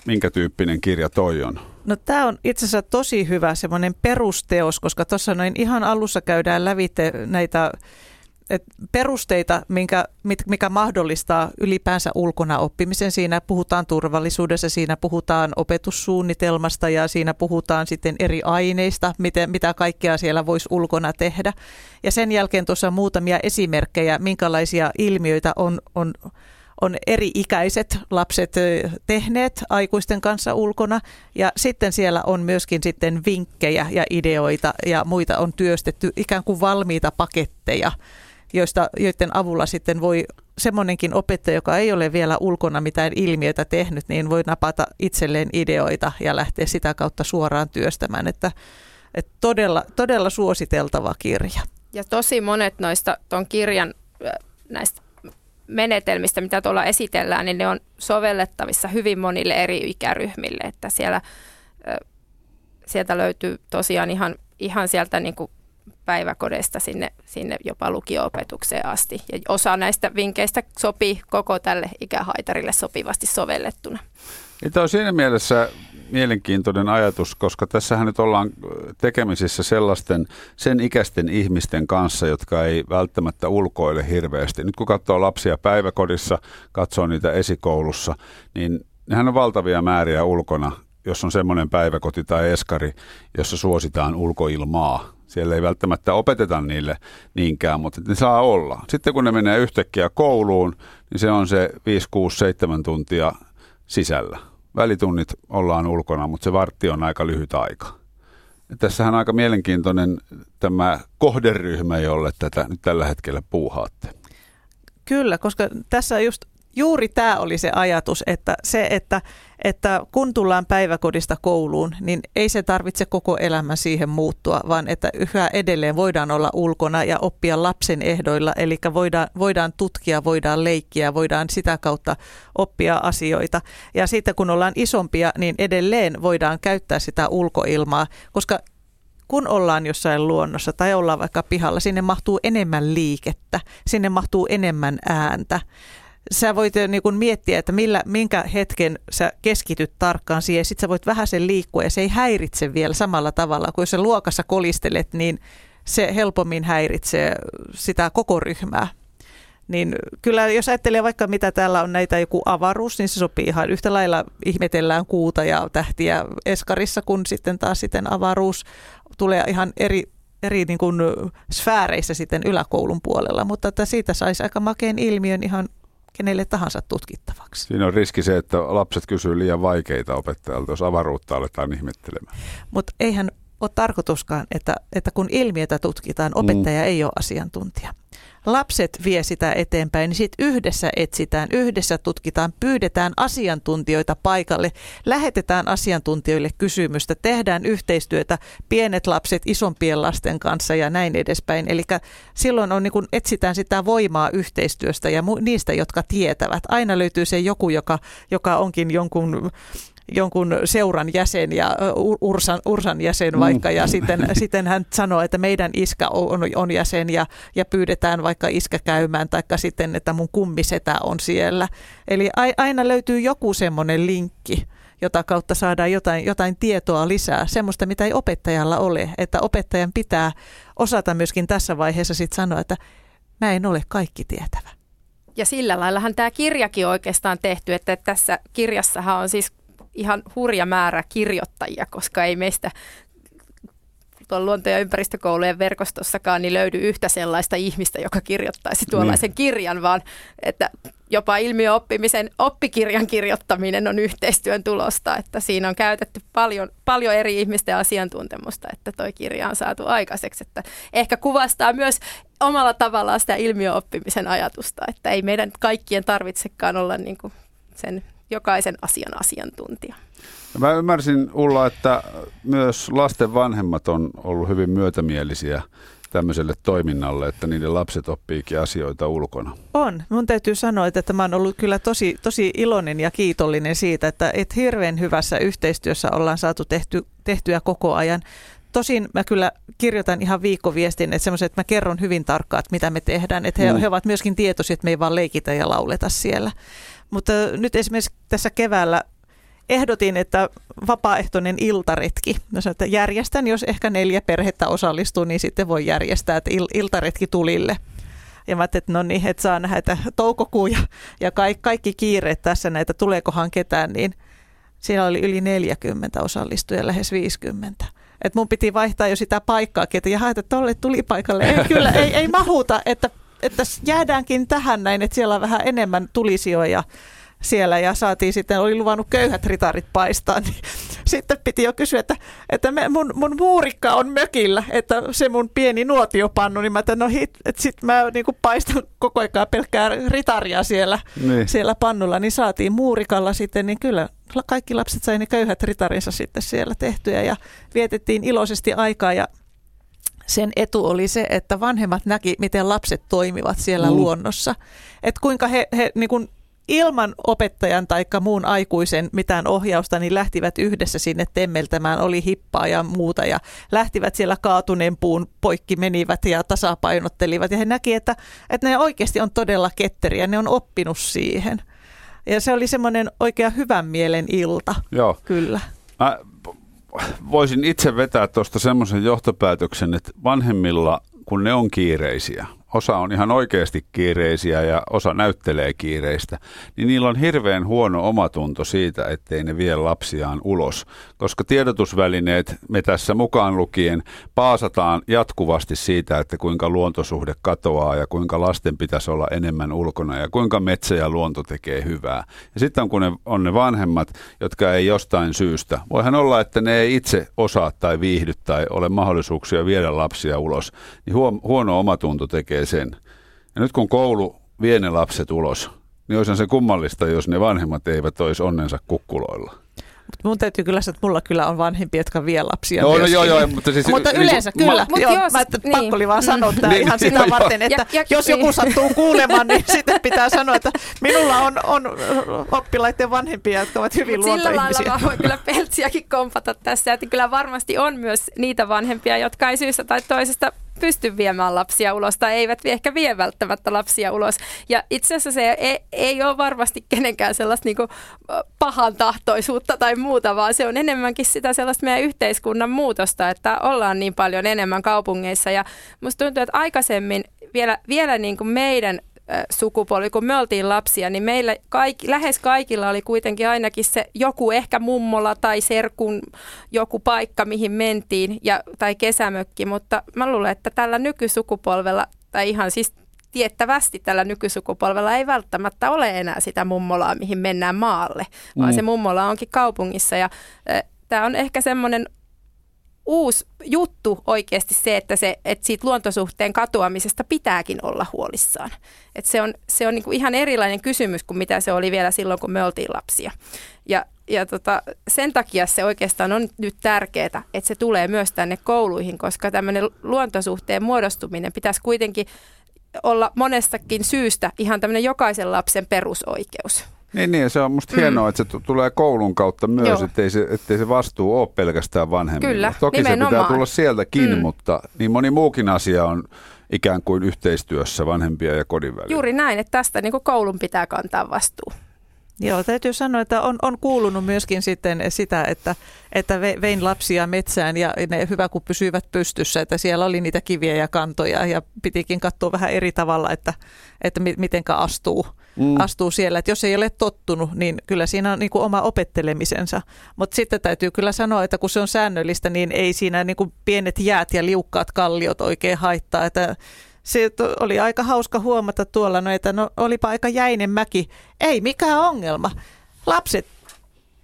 Minkä tyyppinen kirja toi on? No tämä on itse asiassa tosi hyvä semmoinen perusteos, koska tuossa noin ihan alussa käydään lävite näitä et perusteita, minkä, mikä mahdollistaa ylipäänsä ulkona oppimisen. Siinä puhutaan turvallisuudessa, siinä puhutaan opetussuunnitelmasta ja siinä puhutaan sitten eri aineista, miten, mitä kaikkea siellä voisi ulkona tehdä. Ja sen jälkeen tuossa muutamia esimerkkejä, minkälaisia ilmiöitä on, on on eri-ikäiset lapset tehneet aikuisten kanssa ulkona ja sitten siellä on myöskin sitten vinkkejä ja ideoita ja muita on työstetty ikään kuin valmiita paketteja joista, joiden avulla sitten voi semmoinenkin opettaja, joka ei ole vielä ulkona mitään ilmiötä tehnyt, niin voi napata itselleen ideoita ja lähteä sitä kautta suoraan työstämään. Että, että todella, todella suositeltava kirja. Ja tosi monet noista tuon kirjan näistä menetelmistä, mitä tuolla esitellään, niin ne on sovellettavissa hyvin monille eri ikäryhmille, että siellä, sieltä löytyy tosiaan ihan, ihan sieltä niin kuin päiväkodesta sinne, sinne jopa lukio-opetukseen asti. Ja osa näistä vinkkeistä sopii koko tälle ikähaitarille sopivasti sovellettuna. Ja tämä on siinä mielessä mielenkiintoinen ajatus, koska tässähän nyt ollaan tekemisissä sellaisten sen ikäisten ihmisten kanssa, jotka ei välttämättä ulkoile hirveästi. Nyt kun katsoo lapsia päiväkodissa, katsoo niitä esikoulussa, niin nehän on valtavia määriä ulkona, jos on semmoinen päiväkoti tai eskari, jossa suositaan ulkoilmaa siellä ei välttämättä opeteta niille niinkään, mutta ne saa olla. Sitten kun ne menee yhtäkkiä kouluun, niin se on se 5, 6, 7 tuntia sisällä. Välitunnit ollaan ulkona, mutta se vartti on aika lyhyt aika. Ja tässähän on aika mielenkiintoinen tämä kohderyhmä, jolle tätä nyt tällä hetkellä puuhaatte. Kyllä, koska tässä just juuri tämä oli se ajatus, että se, että, että kun tullaan päiväkodista kouluun, niin ei se tarvitse koko elämän siihen muuttua, vaan että yhä edelleen voidaan olla ulkona ja oppia lapsen ehdoilla, eli voidaan, voidaan tutkia, voidaan leikkiä, voidaan sitä kautta oppia asioita. Ja sitten kun ollaan isompia, niin edelleen voidaan käyttää sitä ulkoilmaa, koska kun ollaan jossain luonnossa tai ollaan vaikka pihalla, sinne mahtuu enemmän liikettä, sinne mahtuu enemmän ääntä sä voit niin kun miettiä, että millä, minkä hetken sä keskityt tarkkaan siihen. Sitten sä voit vähän sen liikkua ja se ei häiritse vielä samalla tavalla. Kun jos sä luokassa kolistelet, niin se helpommin häiritsee sitä koko ryhmää. Niin kyllä jos ajattelee vaikka mitä täällä on näitä joku avaruus, niin se sopii ihan yhtä lailla ihmetellään kuuta ja tähtiä eskarissa, kun sitten taas sitten avaruus tulee ihan eri, eri niin kuin sfääreissä sitten yläkoulun puolella, mutta että siitä saisi aika makeen ilmiön ihan kenelle tahansa tutkittavaksi. Siinä on riski se, että lapset kysyvät liian vaikeita opettajalta, jos avaruutta aletaan ihmettelemään. Mutta eihän ole tarkoituskaan, että, että kun ilmiötä tutkitaan, opettaja mm. ei ole asiantuntija. Lapset vie sitä eteenpäin, niin sitten yhdessä etsitään, yhdessä tutkitaan, pyydetään asiantuntijoita paikalle, lähetetään asiantuntijoille kysymystä, tehdään yhteistyötä pienet lapset isompien lasten kanssa ja näin edespäin. Eli silloin on niin kun etsitään sitä voimaa yhteistyöstä ja niistä, jotka tietävät. Aina löytyy se joku, joka, joka onkin jonkun jonkun seuran jäsen ja Ursan, Ursan jäsen vaikka mm. ja sitten, sitten hän sanoo, että meidän iskä on, on jäsen ja, ja pyydetään vaikka iskä käymään tai sitten, että mun kummisetä on siellä. Eli aina löytyy joku semmoinen linkki jota kautta saadaan jotain, jotain tietoa lisää, semmoista mitä ei opettajalla ole, että opettajan pitää osata myöskin tässä vaiheessa sitten sanoa, että mä en ole kaikki tietävä. Ja sillä laillahan tämä kirjakin oikeastaan tehty, että tässä kirjassahan on siis ihan hurja määrä kirjoittajia, koska ei meistä tuolla luonto- ja ympäristökoulujen verkostossakaan niin löydy yhtä sellaista ihmistä, joka kirjoittaisi tuollaisen niin. kirjan, vaan että jopa ilmiöoppimisen oppikirjan kirjoittaminen on yhteistyön tulosta, että siinä on käytetty paljon, paljon eri ihmisten asiantuntemusta, että toi kirja on saatu aikaiseksi, että ehkä kuvastaa myös omalla tavallaan sitä ilmiöoppimisen ajatusta, että ei meidän kaikkien tarvitsekaan olla niin kuin sen jokaisen asian asiantuntija. Mä ymmärsin Ulla, että myös lasten vanhemmat on ollut hyvin myötämielisiä tämmöiselle toiminnalle, että niiden lapset oppiikin asioita ulkona? On. Mun täytyy sanoa, että tämä on ollut kyllä tosi, tosi iloinen ja kiitollinen siitä, että et hirveän hyvässä yhteistyössä ollaan saatu tehty, tehtyä koko ajan. Tosin mä kyllä kirjoitan ihan viikkoviestin, että semmoiset, että mä kerron hyvin tarkkaan, että mitä me tehdään. Että he, mm. he ovat myöskin tietoisia, että me ei vaan leikitä ja lauleta siellä. Mutta nyt esimerkiksi tässä keväällä ehdotin, että vapaaehtoinen iltaretki. No sanoin, että järjestän, jos ehkä neljä perhettä osallistuu, niin sitten voi järjestää, että il- iltaretki tulille. Ja mä että no niin, että saa nähdä, että toukokuu ja, ja kaikki, kaikki kiireet tässä näitä, tuleekohan ketään, niin siinä oli yli 40 osallistujaa, lähes 50. Et mun piti vaihtaa jo sitä paikkaa, että jaha, että tolle tuli paikalle. Ei, kyllä, ei, ei mahuta, että että jäädäänkin tähän näin, että siellä on vähän enemmän tulisijoja siellä ja saatiin sitten, oli luvannut köyhät ritarit paistaa, niin sitten piti jo kysyä, että, että me, mun, mun muurikka on mökillä, että se mun pieni nuotiopannu, niin mä että no hit, että sit mä niin kuin paistan koko ajan pelkkää ritaria siellä, niin. siellä pannulla, niin saatiin muurikalla sitten, niin kyllä kaikki lapset sai ne köyhät ritarinsa sitten siellä tehtyä ja vietettiin iloisesti aikaa ja sen etu oli se, että vanhemmat näki, miten lapset toimivat siellä mm. luonnossa. Että kuinka he, he niin kuin ilman opettajan tai muun aikuisen mitään ohjausta, niin lähtivät yhdessä sinne temmeltämään, oli hippaa ja muuta ja lähtivät siellä kaatuneen puun poikki menivät ja tasapainottelivat ja he näki, että, että ne oikeasti on todella ketteriä, ne on oppinut siihen. Ja se oli semmoinen oikea hyvän mielen ilta. Joo. Kyllä. Mä voisin itse vetää tuosta semmoisen johtopäätöksen, että vanhemmilla, kun ne on kiireisiä, osa on ihan oikeasti kiireisiä ja osa näyttelee kiireistä, niin niillä on hirveän huono omatunto siitä, ettei ne vie lapsiaan ulos. Koska tiedotusvälineet, me tässä mukaan lukien, paasataan jatkuvasti siitä, että kuinka luontosuhde katoaa ja kuinka lasten pitäisi olla enemmän ulkona ja kuinka metsä ja luonto tekee hyvää. Ja sitten kun ne on ne vanhemmat, jotka ei jostain syystä, voihan olla, että ne ei itse osaa tai viihdy tai ole mahdollisuuksia viedä lapsia ulos, niin huono omatunto tekee tekee sen. Ja nyt kun koulu vie ne lapset ulos, niin olisi se kummallista, jos ne vanhemmat eivät olisi onnensa kukkuloilla. Mutta mun täytyy kyllä sanoa, että mulla kyllä on vanhempia, jotka vie lapsia no, no, joo, joo, mutta, siis, mutta niin, yleensä niin, kyllä. Ma, joo, jos, mä, että niin. pakko oli vaan sanoa tämä niin, ihan sitä niin, varten, että ja, ja, jos joku niin. sattuu kuulemaan, niin sitten pitää sanoa, että minulla on, on oppilaiden vanhempia, jotka ovat hyvin Mut luontoihmisiä. Sillä lailla voin kyllä Peltsiäkin kompata tässä, että kyllä varmasti on myös niitä vanhempia, jotka ei syystä tai toisesta pysty viemään lapsia ulos tai eivät ehkä vie välttämättä lapsia ulos. Ja itse asiassa se ei, ei ole varmasti kenenkään sellaista niin pahan tahtoisuutta tai muuta, vaan se on enemmänkin sitä sellaista meidän yhteiskunnan muutosta, että ollaan niin paljon enemmän kaupungeissa. Ja musta tuntuu, että aikaisemmin vielä, vielä niin kuin meidän sukupolvi, kun me oltiin lapsia, niin meillä kaikki, lähes kaikilla oli kuitenkin ainakin se joku ehkä mummola tai serkun joku paikka, mihin mentiin, ja, tai kesämökki, mutta mä luulen, että tällä nykysukupolvella, tai ihan siis tiettävästi tällä nykysukupolvella ei välttämättä ole enää sitä mummolaa, mihin mennään maalle, vaan mm. se mummola onkin kaupungissa, ja äh, tämä on ehkä semmoinen uusi juttu oikeasti se, että, se, että siitä luontosuhteen katoamisesta pitääkin olla huolissaan. Et se on, se on niin kuin ihan erilainen kysymys kuin mitä se oli vielä silloin, kun me oltiin lapsia. Ja, ja tota, sen takia se oikeastaan on nyt tärkeää, että se tulee myös tänne kouluihin, koska tämmöinen luontosuhteen muodostuminen pitäisi kuitenkin olla monestakin syystä ihan tämmöinen jokaisen lapsen perusoikeus. Niin, niin, se on musta mm. hienoa, että se t- tulee koulun kautta myös, ettei se, ettei se vastuu ole pelkästään vanhemmilla. Kyllä, Toki nimenomaan. se pitää tulla sieltäkin, Mm. mutta niin moni muukin asia on ikään kuin yhteistyössä vanhempia ja kodin välillä. Juuri näin, että tästä niin koulun pitää kantaa vastuu. Joo, täytyy sanoa, että on, on kuulunut myöskin sitten sitä, että, että ve- vein lapsia metsään ja ne hyvä kun pysyivät pystyssä, että siellä oli niitä kiviä ja kantoja ja pitikin katsoa vähän eri tavalla, että, että mi- mitenkä astuu, mm. astuu siellä. Että jos ei ole tottunut, niin kyllä siinä on niin kuin oma opettelemisensa. Mutta sitten täytyy kyllä sanoa, että kun se on säännöllistä, niin ei siinä niin kuin pienet jäät ja liukkaat kalliot oikein haittaa, että se oli aika hauska huomata tuolla, no, että no, olipa aika jäinen mäki. Ei mikään ongelma. Lapset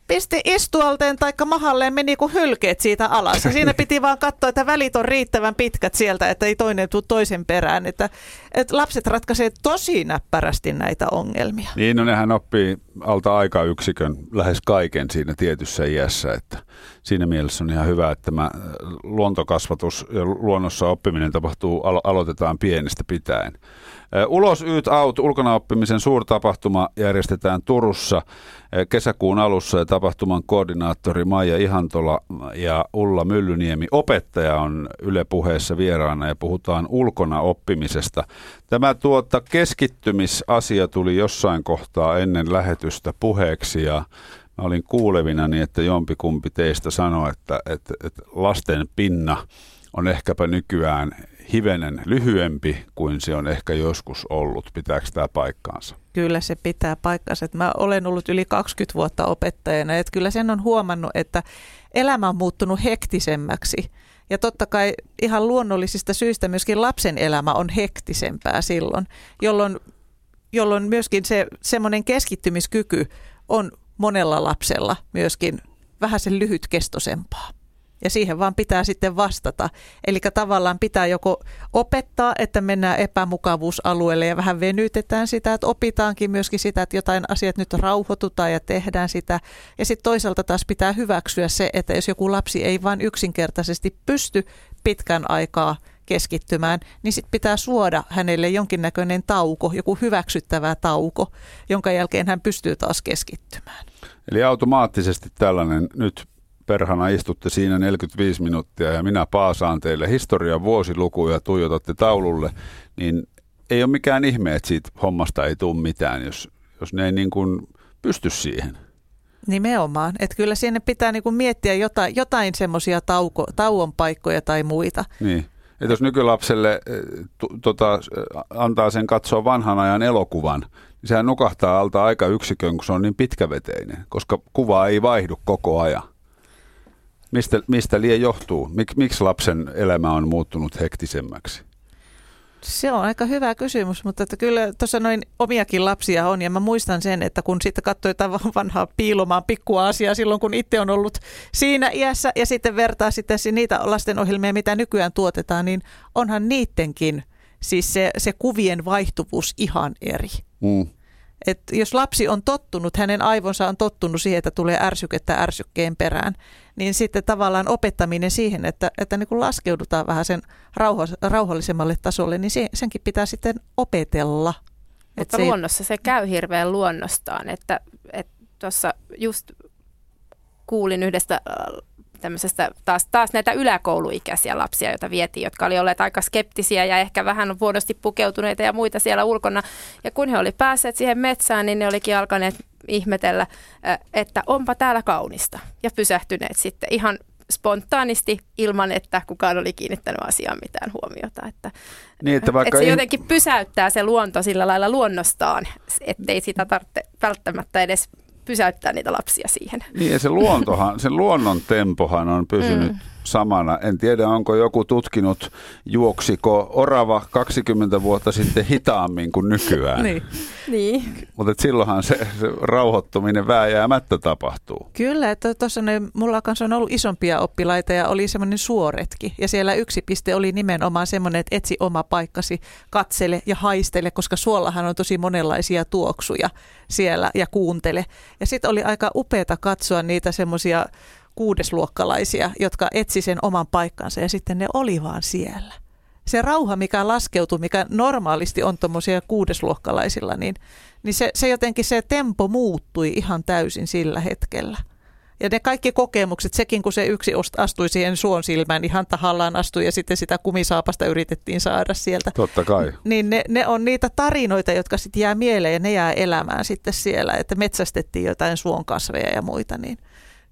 pisti istualteen tai mahalleen meni kuin hylkeet siitä alas. Ja siinä piti vaan katsoa, että välit on riittävän pitkät sieltä, että ei toinen tule toisen perään. Että, että lapset ratkaisee tosi näppärästi näitä ongelmia. Niin, no nehän oppii alta aikayksikön lähes kaiken siinä tietyssä iässä, että siinä mielessä on ihan hyvä, että tämä luontokasvatus ja luonnossa oppiminen tapahtuu, alo- aloitetaan pienestä pitäen. Ulos Yt Out ulkonaoppimisen suurtapahtuma järjestetään Turussa kesäkuun alussa ja tapahtuman koordinaattori Maija Ihantola ja Ulla Myllyniemi opettaja on Yle puheessa vieraana ja puhutaan ulkona oppimisesta. Tämä tuota keskittymisasia tuli jossain kohtaa ennen lähetystä puheeksi ja mä olin kuulevinani, että jompikumpi teistä sanoi, että, että, että lasten pinna on ehkäpä nykyään hivenen lyhyempi kuin se on ehkä joskus ollut. Pitääkö tämä paikkaansa? Kyllä se pitää paikkansa. Että Mä olen ollut yli 20 vuotta opettajana, että kyllä sen on huomannut, että elämä on muuttunut hektisemmäksi. Ja totta kai ihan luonnollisista syistä myöskin lapsen elämä on hektisempää silloin, jolloin, jolloin myöskin se semmoinen keskittymiskyky on monella lapsella myöskin vähän sen lyhytkestoisempaa. Ja siihen vaan pitää sitten vastata. Eli tavallaan pitää joko opettaa, että mennään epämukavuusalueelle ja vähän venytetään sitä, että opitaankin myöskin sitä, että jotain asiat nyt rauhoitutaan ja tehdään sitä. Ja sitten toisaalta taas pitää hyväksyä se, että jos joku lapsi ei vain yksinkertaisesti pysty pitkän aikaa keskittymään, niin sitten pitää suoda hänelle jonkinnäköinen tauko, joku hyväksyttävä tauko, jonka jälkeen hän pystyy taas keskittymään. Eli automaattisesti tällainen nyt perhana istutte siinä 45 minuuttia ja minä paasaan teille historian vuosilukuja, tuijotatte taululle, niin ei ole mikään ihme, että siitä hommasta ei tule mitään, jos, jos ne ei niin kuin pysty siihen. Nimenomaan. Että kyllä sinne pitää niinku miettiä jotain, jotain semmoisia tauon paikkoja tai muita. Niin. Että jos nykylapselle eh, tota, eh, antaa sen katsoa vanhan ajan elokuvan, niin sehän nukahtaa alta aika yksikön, kun se on niin pitkäveteinen, koska kuva ei vaihdu koko ajan. Mistä, mistä lie johtuu? Mik, miksi lapsen elämä on muuttunut hektisemmäksi? Se on aika hyvä kysymys, mutta että kyllä tuossa noin omiakin lapsia on ja mä muistan sen, että kun sitten katsoi jotain vanhaa piilomaan pikkua asiaa silloin, kun itse on ollut siinä iässä ja sitten vertaa sitten niitä lastenohjelmia, mitä nykyään tuotetaan, niin onhan niidenkin siis se, se kuvien vaihtuvuus ihan eri. Mm. Et jos lapsi on tottunut, hänen aivonsa on tottunut siihen, että tulee ärsykettä ärsykkeen perään, niin sitten tavallaan opettaminen siihen, että, että niin kun laskeudutaan vähän sen rauho, rauhallisemmalle tasolle, niin se, senkin pitää sitten opetella. Mutta se luonnossa se käy hirveän luonnostaan, että tuossa just kuulin yhdestä tämmöisestä taas, taas näitä yläkouluikäisiä lapsia, joita vietiin, jotka oli olleet aika skeptisiä ja ehkä vähän vuodosti pukeutuneita ja muita siellä ulkona. Ja kun he oli päässeet siihen metsään, niin ne olikin alkaneet ihmetellä, että onpa täällä kaunista ja pysähtyneet sitten ihan spontaanisti ilman, että kukaan oli kiinnittänyt asiaan mitään huomiota. Että, niin, että, vaikka että se jotenkin pysäyttää se luonto sillä lailla luonnostaan, ettei sitä tarvitse välttämättä edes pysäyttää niitä lapsia siihen. Niin ja se luontohan, se luonnon tempohan on pysynyt mm. Samana. En tiedä, onko joku tutkinut, juoksiko orava 20 vuotta sitten hitaammin kuin nykyään. Niin. Niin. Mutta silloinhan se, se rauhoittuminen vääjäämättä tapahtuu. Kyllä, että tuossa mulla kanssa on ollut isompia oppilaita ja oli semmoinen suoretki. Ja siellä yksi piste oli nimenomaan semmoinen, että etsi oma paikkasi, katsele ja haistele, koska suollahan on tosi monenlaisia tuoksuja siellä ja kuuntele. Ja sitten oli aika upeata katsoa niitä semmoisia kuudesluokkalaisia, jotka etsi sen oman paikkansa ja sitten ne oli vaan siellä. Se rauha, mikä laskeutuu, mikä normaalisti on tuommoisia kuudesluokkalaisilla, niin, niin se, se jotenkin se tempo muuttui ihan täysin sillä hetkellä. Ja ne kaikki kokemukset, sekin kun se yksi astui siihen suon silmään, ihan tahallaan astui ja sitten sitä kumisaapasta yritettiin saada sieltä. Totta kai. Niin ne, ne on niitä tarinoita, jotka sitten jää mieleen ja ne jää elämään sitten siellä, että metsästettiin jotain suonkasveja ja muita. Niin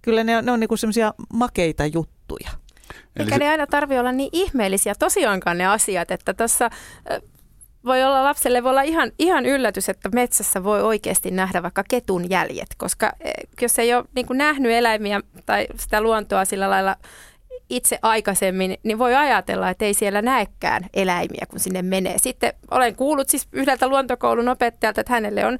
kyllä ne on, ne on niinku semmoisia makeita juttuja. Eikä se... ne aina tarvi olla niin ihmeellisiä tosiaankaan ne asiat, että tuossa voi olla lapselle voi olla ihan, ihan yllätys, että metsässä voi oikeasti nähdä vaikka ketun jäljet, koska jos ei ole niin kuin nähnyt eläimiä tai sitä luontoa sillä lailla itse aikaisemmin, niin voi ajatella, että ei siellä näekään eläimiä, kun sinne menee. Sitten olen kuullut siis yhdeltä luontokoulun opettajalta, että hänelle on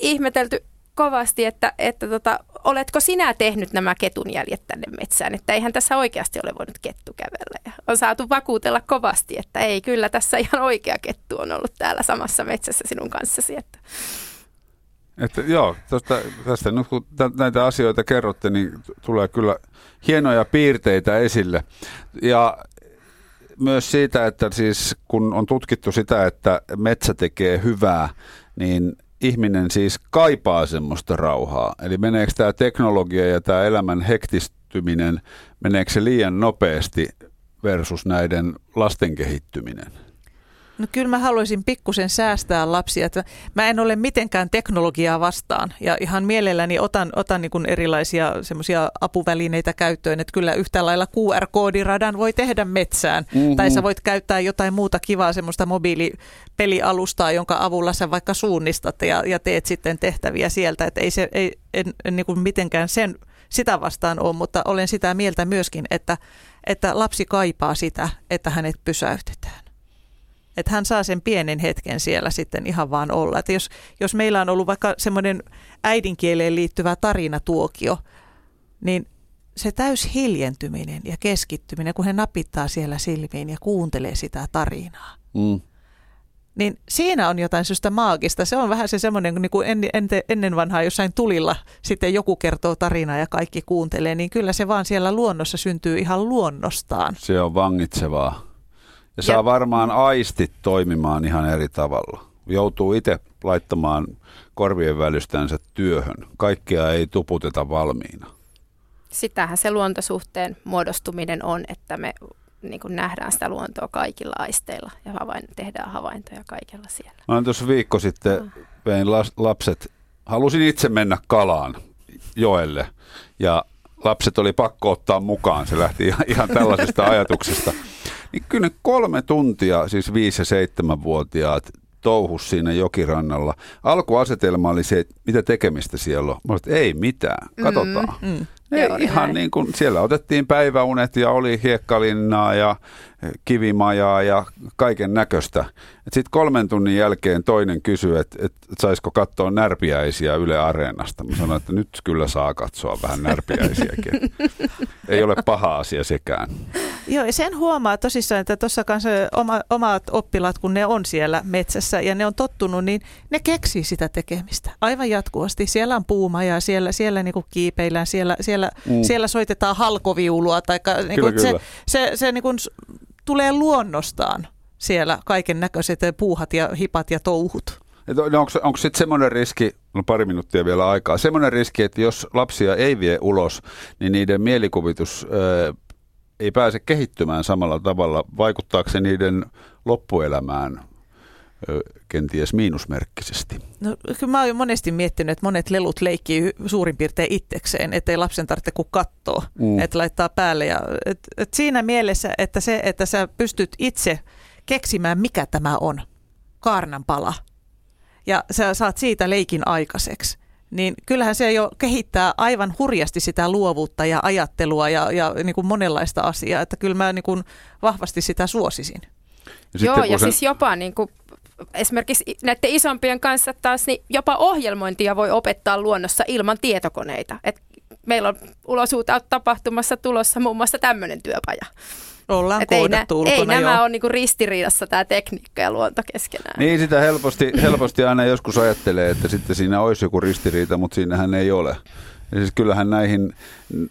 ihmetelty kovasti, että, että tota, oletko sinä tehnyt nämä ketunjäljet tänne metsään, että eihän tässä oikeasti ole voinut kettu kävellä. Ja on saatu vakuutella kovasti, että ei, kyllä tässä ihan oikea kettu on ollut täällä samassa metsässä sinun kanssasi. Että. Että joo, tosta, tästä nyt kun näitä asioita kerrotte, niin tulee kyllä hienoja piirteitä esille. Ja myös siitä, että siis kun on tutkittu sitä, että metsä tekee hyvää, niin ihminen siis kaipaa semmoista rauhaa? Eli meneekö tämä teknologia ja tämä elämän hektistyminen, meneekö se liian nopeasti versus näiden lasten kehittyminen? No kyllä mä haluaisin pikkusen säästää lapsia. Että mä en ole mitenkään teknologiaa vastaan ja ihan mielelläni otan, otan niin erilaisia semmoisia apuvälineitä käyttöön, että kyllä yhtä lailla QR-koodiradan voi tehdä metsään. Mm-hmm. Tai sä voit käyttää jotain muuta kivaa semmoista mobiilipelialustaa, jonka avulla sä vaikka suunnistat ja, ja teet sitten tehtäviä sieltä. Että ei se ei, en, en niin kuin mitenkään sen, sitä vastaan ole, mutta olen sitä mieltä myöskin, että, että lapsi kaipaa sitä, että hänet pysäytetään. Että hän saa sen pienen hetken siellä sitten ihan vaan olla. Että jos, jos meillä on ollut vaikka semmoinen äidinkieleen liittyvä tarinatuokio, niin se täys hiljentyminen ja keskittyminen, kun he napittaa siellä silmiin ja kuuntelee sitä tarinaa. Mm. Niin siinä on jotain syystä maagista. Se on vähän se semmoinen, niin kuin ennen, ennen vanhaa jossain tulilla sitten joku kertoo tarinaa ja kaikki kuuntelee, niin kyllä se vaan siellä luonnossa syntyy ihan luonnostaan. Se on vangitsevaa. Ja saa varmaan aistit toimimaan ihan eri tavalla. Joutuu itse laittamaan korvien välystänsä työhön. Kaikkea ei tuputeta valmiina. Sitähän se luontosuhteen muodostuminen on, että me niin kuin nähdään sitä luontoa kaikilla aisteilla ja havain, tehdään havaintoja kaikella siellä. Mä tuossa viikko sitten ah. vein lapset, halusin itse mennä kalaan joelle ja lapset oli pakko ottaa mukaan. Se lähti ihan, ihan tällaisesta ajatuksesta. Niin kyllä ne kolme tuntia, siis viisi- ja seitsemänvuotiaat, touhus siinä jokirannalla. Alkuasetelma oli se, että mitä tekemistä siellä on. Mä että ei mitään, katsotaan. Mm, mm. Ne ihan niin kuin, siellä otettiin päiväunet ja oli hiekkalinnaa ja kivimajaa ja kaiken näköistä. Sitten kolmen tunnin jälkeen toinen kysyi, että et, et saisiko katsoa närpiäisiä Yle Areenasta. Mä sanoin, että nyt kyllä saa katsoa vähän närpiäisiäkin. Ei ole paha asia sekään. Joo, ja sen huomaa tosissaan, että tuossa kanssa oma, omat oppilaat, kun ne on siellä metsässä ja ne on tottunut, niin ne keksii sitä tekemistä aivan jatkuvasti. Siellä on puumaja, siellä, siellä niinku kiipeillään, siellä, siellä, mm. siellä soitetaan halkoviulua. Taikka, niinku, kyllä, kyllä. Se, se, se niinku tulee luonnostaan siellä kaiken näköiset puuhat ja hipat ja touhut. No, onko, onko sitten semmoinen riski, no pari minuuttia vielä aikaa, semmoinen riski, että jos lapsia ei vie ulos, niin niiden mielikuvitus ö, ei pääse kehittymään samalla tavalla. Vaikuttaako se niiden loppuelämään ö, kenties miinusmerkkisesti? No kyllä mä oon monesti miettinyt, että monet lelut leikkii suurin piirtein itsekseen, ettei lapsen tarvitse kuin katsoa, mm. että laittaa päälle. Ja, et, et siinä mielessä, että se, että sä pystyt itse keksimään, mikä tämä on, kaarnan pala, ja sä saat siitä leikin aikaiseksi, niin kyllähän se jo kehittää aivan hurjasti sitä luovuutta ja ajattelua ja, ja niin kuin monenlaista asiaa, että kyllä mä niin kuin vahvasti sitä suosisin. Ja Joo, ja sen... siis jopa niin kuin esimerkiksi näiden isompien kanssa taas, niin jopa ohjelmointia voi opettaa luonnossa ilman tietokoneita. Et meillä on ulosuuta tapahtumassa tulossa muun muassa tämmöinen työpaja. Ollaan Et ei, nä, ulkona, ei nämä ole niinku ristiriidassa tämä tekniikka ja luonto keskenään. Niin sitä helposti, helposti aina joskus ajattelee, että sitten siinä olisi joku ristiriita, mutta siinähän ei ole. Ja siis kyllähän näihin,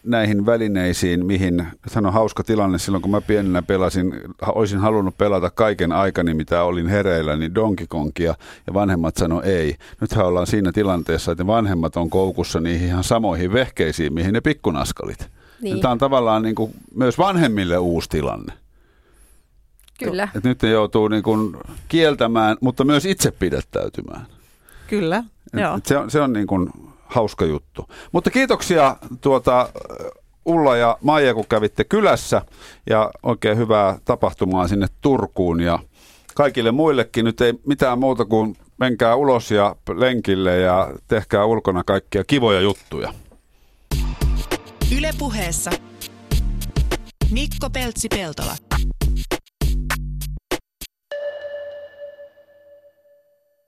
näihin välineisiin, mihin, on hauska tilanne silloin, kun mä pienenä pelasin, olisin halunnut pelata kaiken aikani, mitä olin hereillä, niin Donkey Kongia, ja vanhemmat sanoi ei. Nythän ollaan siinä tilanteessa, että vanhemmat on koukussa niihin ihan samoihin vehkeisiin, mihin ne pikkunaskalit. Niin. Tämä on tavallaan niin kuin myös vanhemmille uusi tilanne. Kyllä. Et nyt ne joutuu niin kuin kieltämään, mutta myös itse pidättäytymään. Kyllä, et, joo. Et se on, se on niin kuin hauska juttu. Mutta kiitoksia tuota, Ulla ja Maija, kun kävitte kylässä ja oikein hyvää tapahtumaa sinne Turkuun ja kaikille muillekin nyt ei mitään muuta kuin menkää ulos ja lenkille ja tehkää ulkona kaikkia kivoja juttuja. Ylepuheessa Mikko Peltsi-Peltola.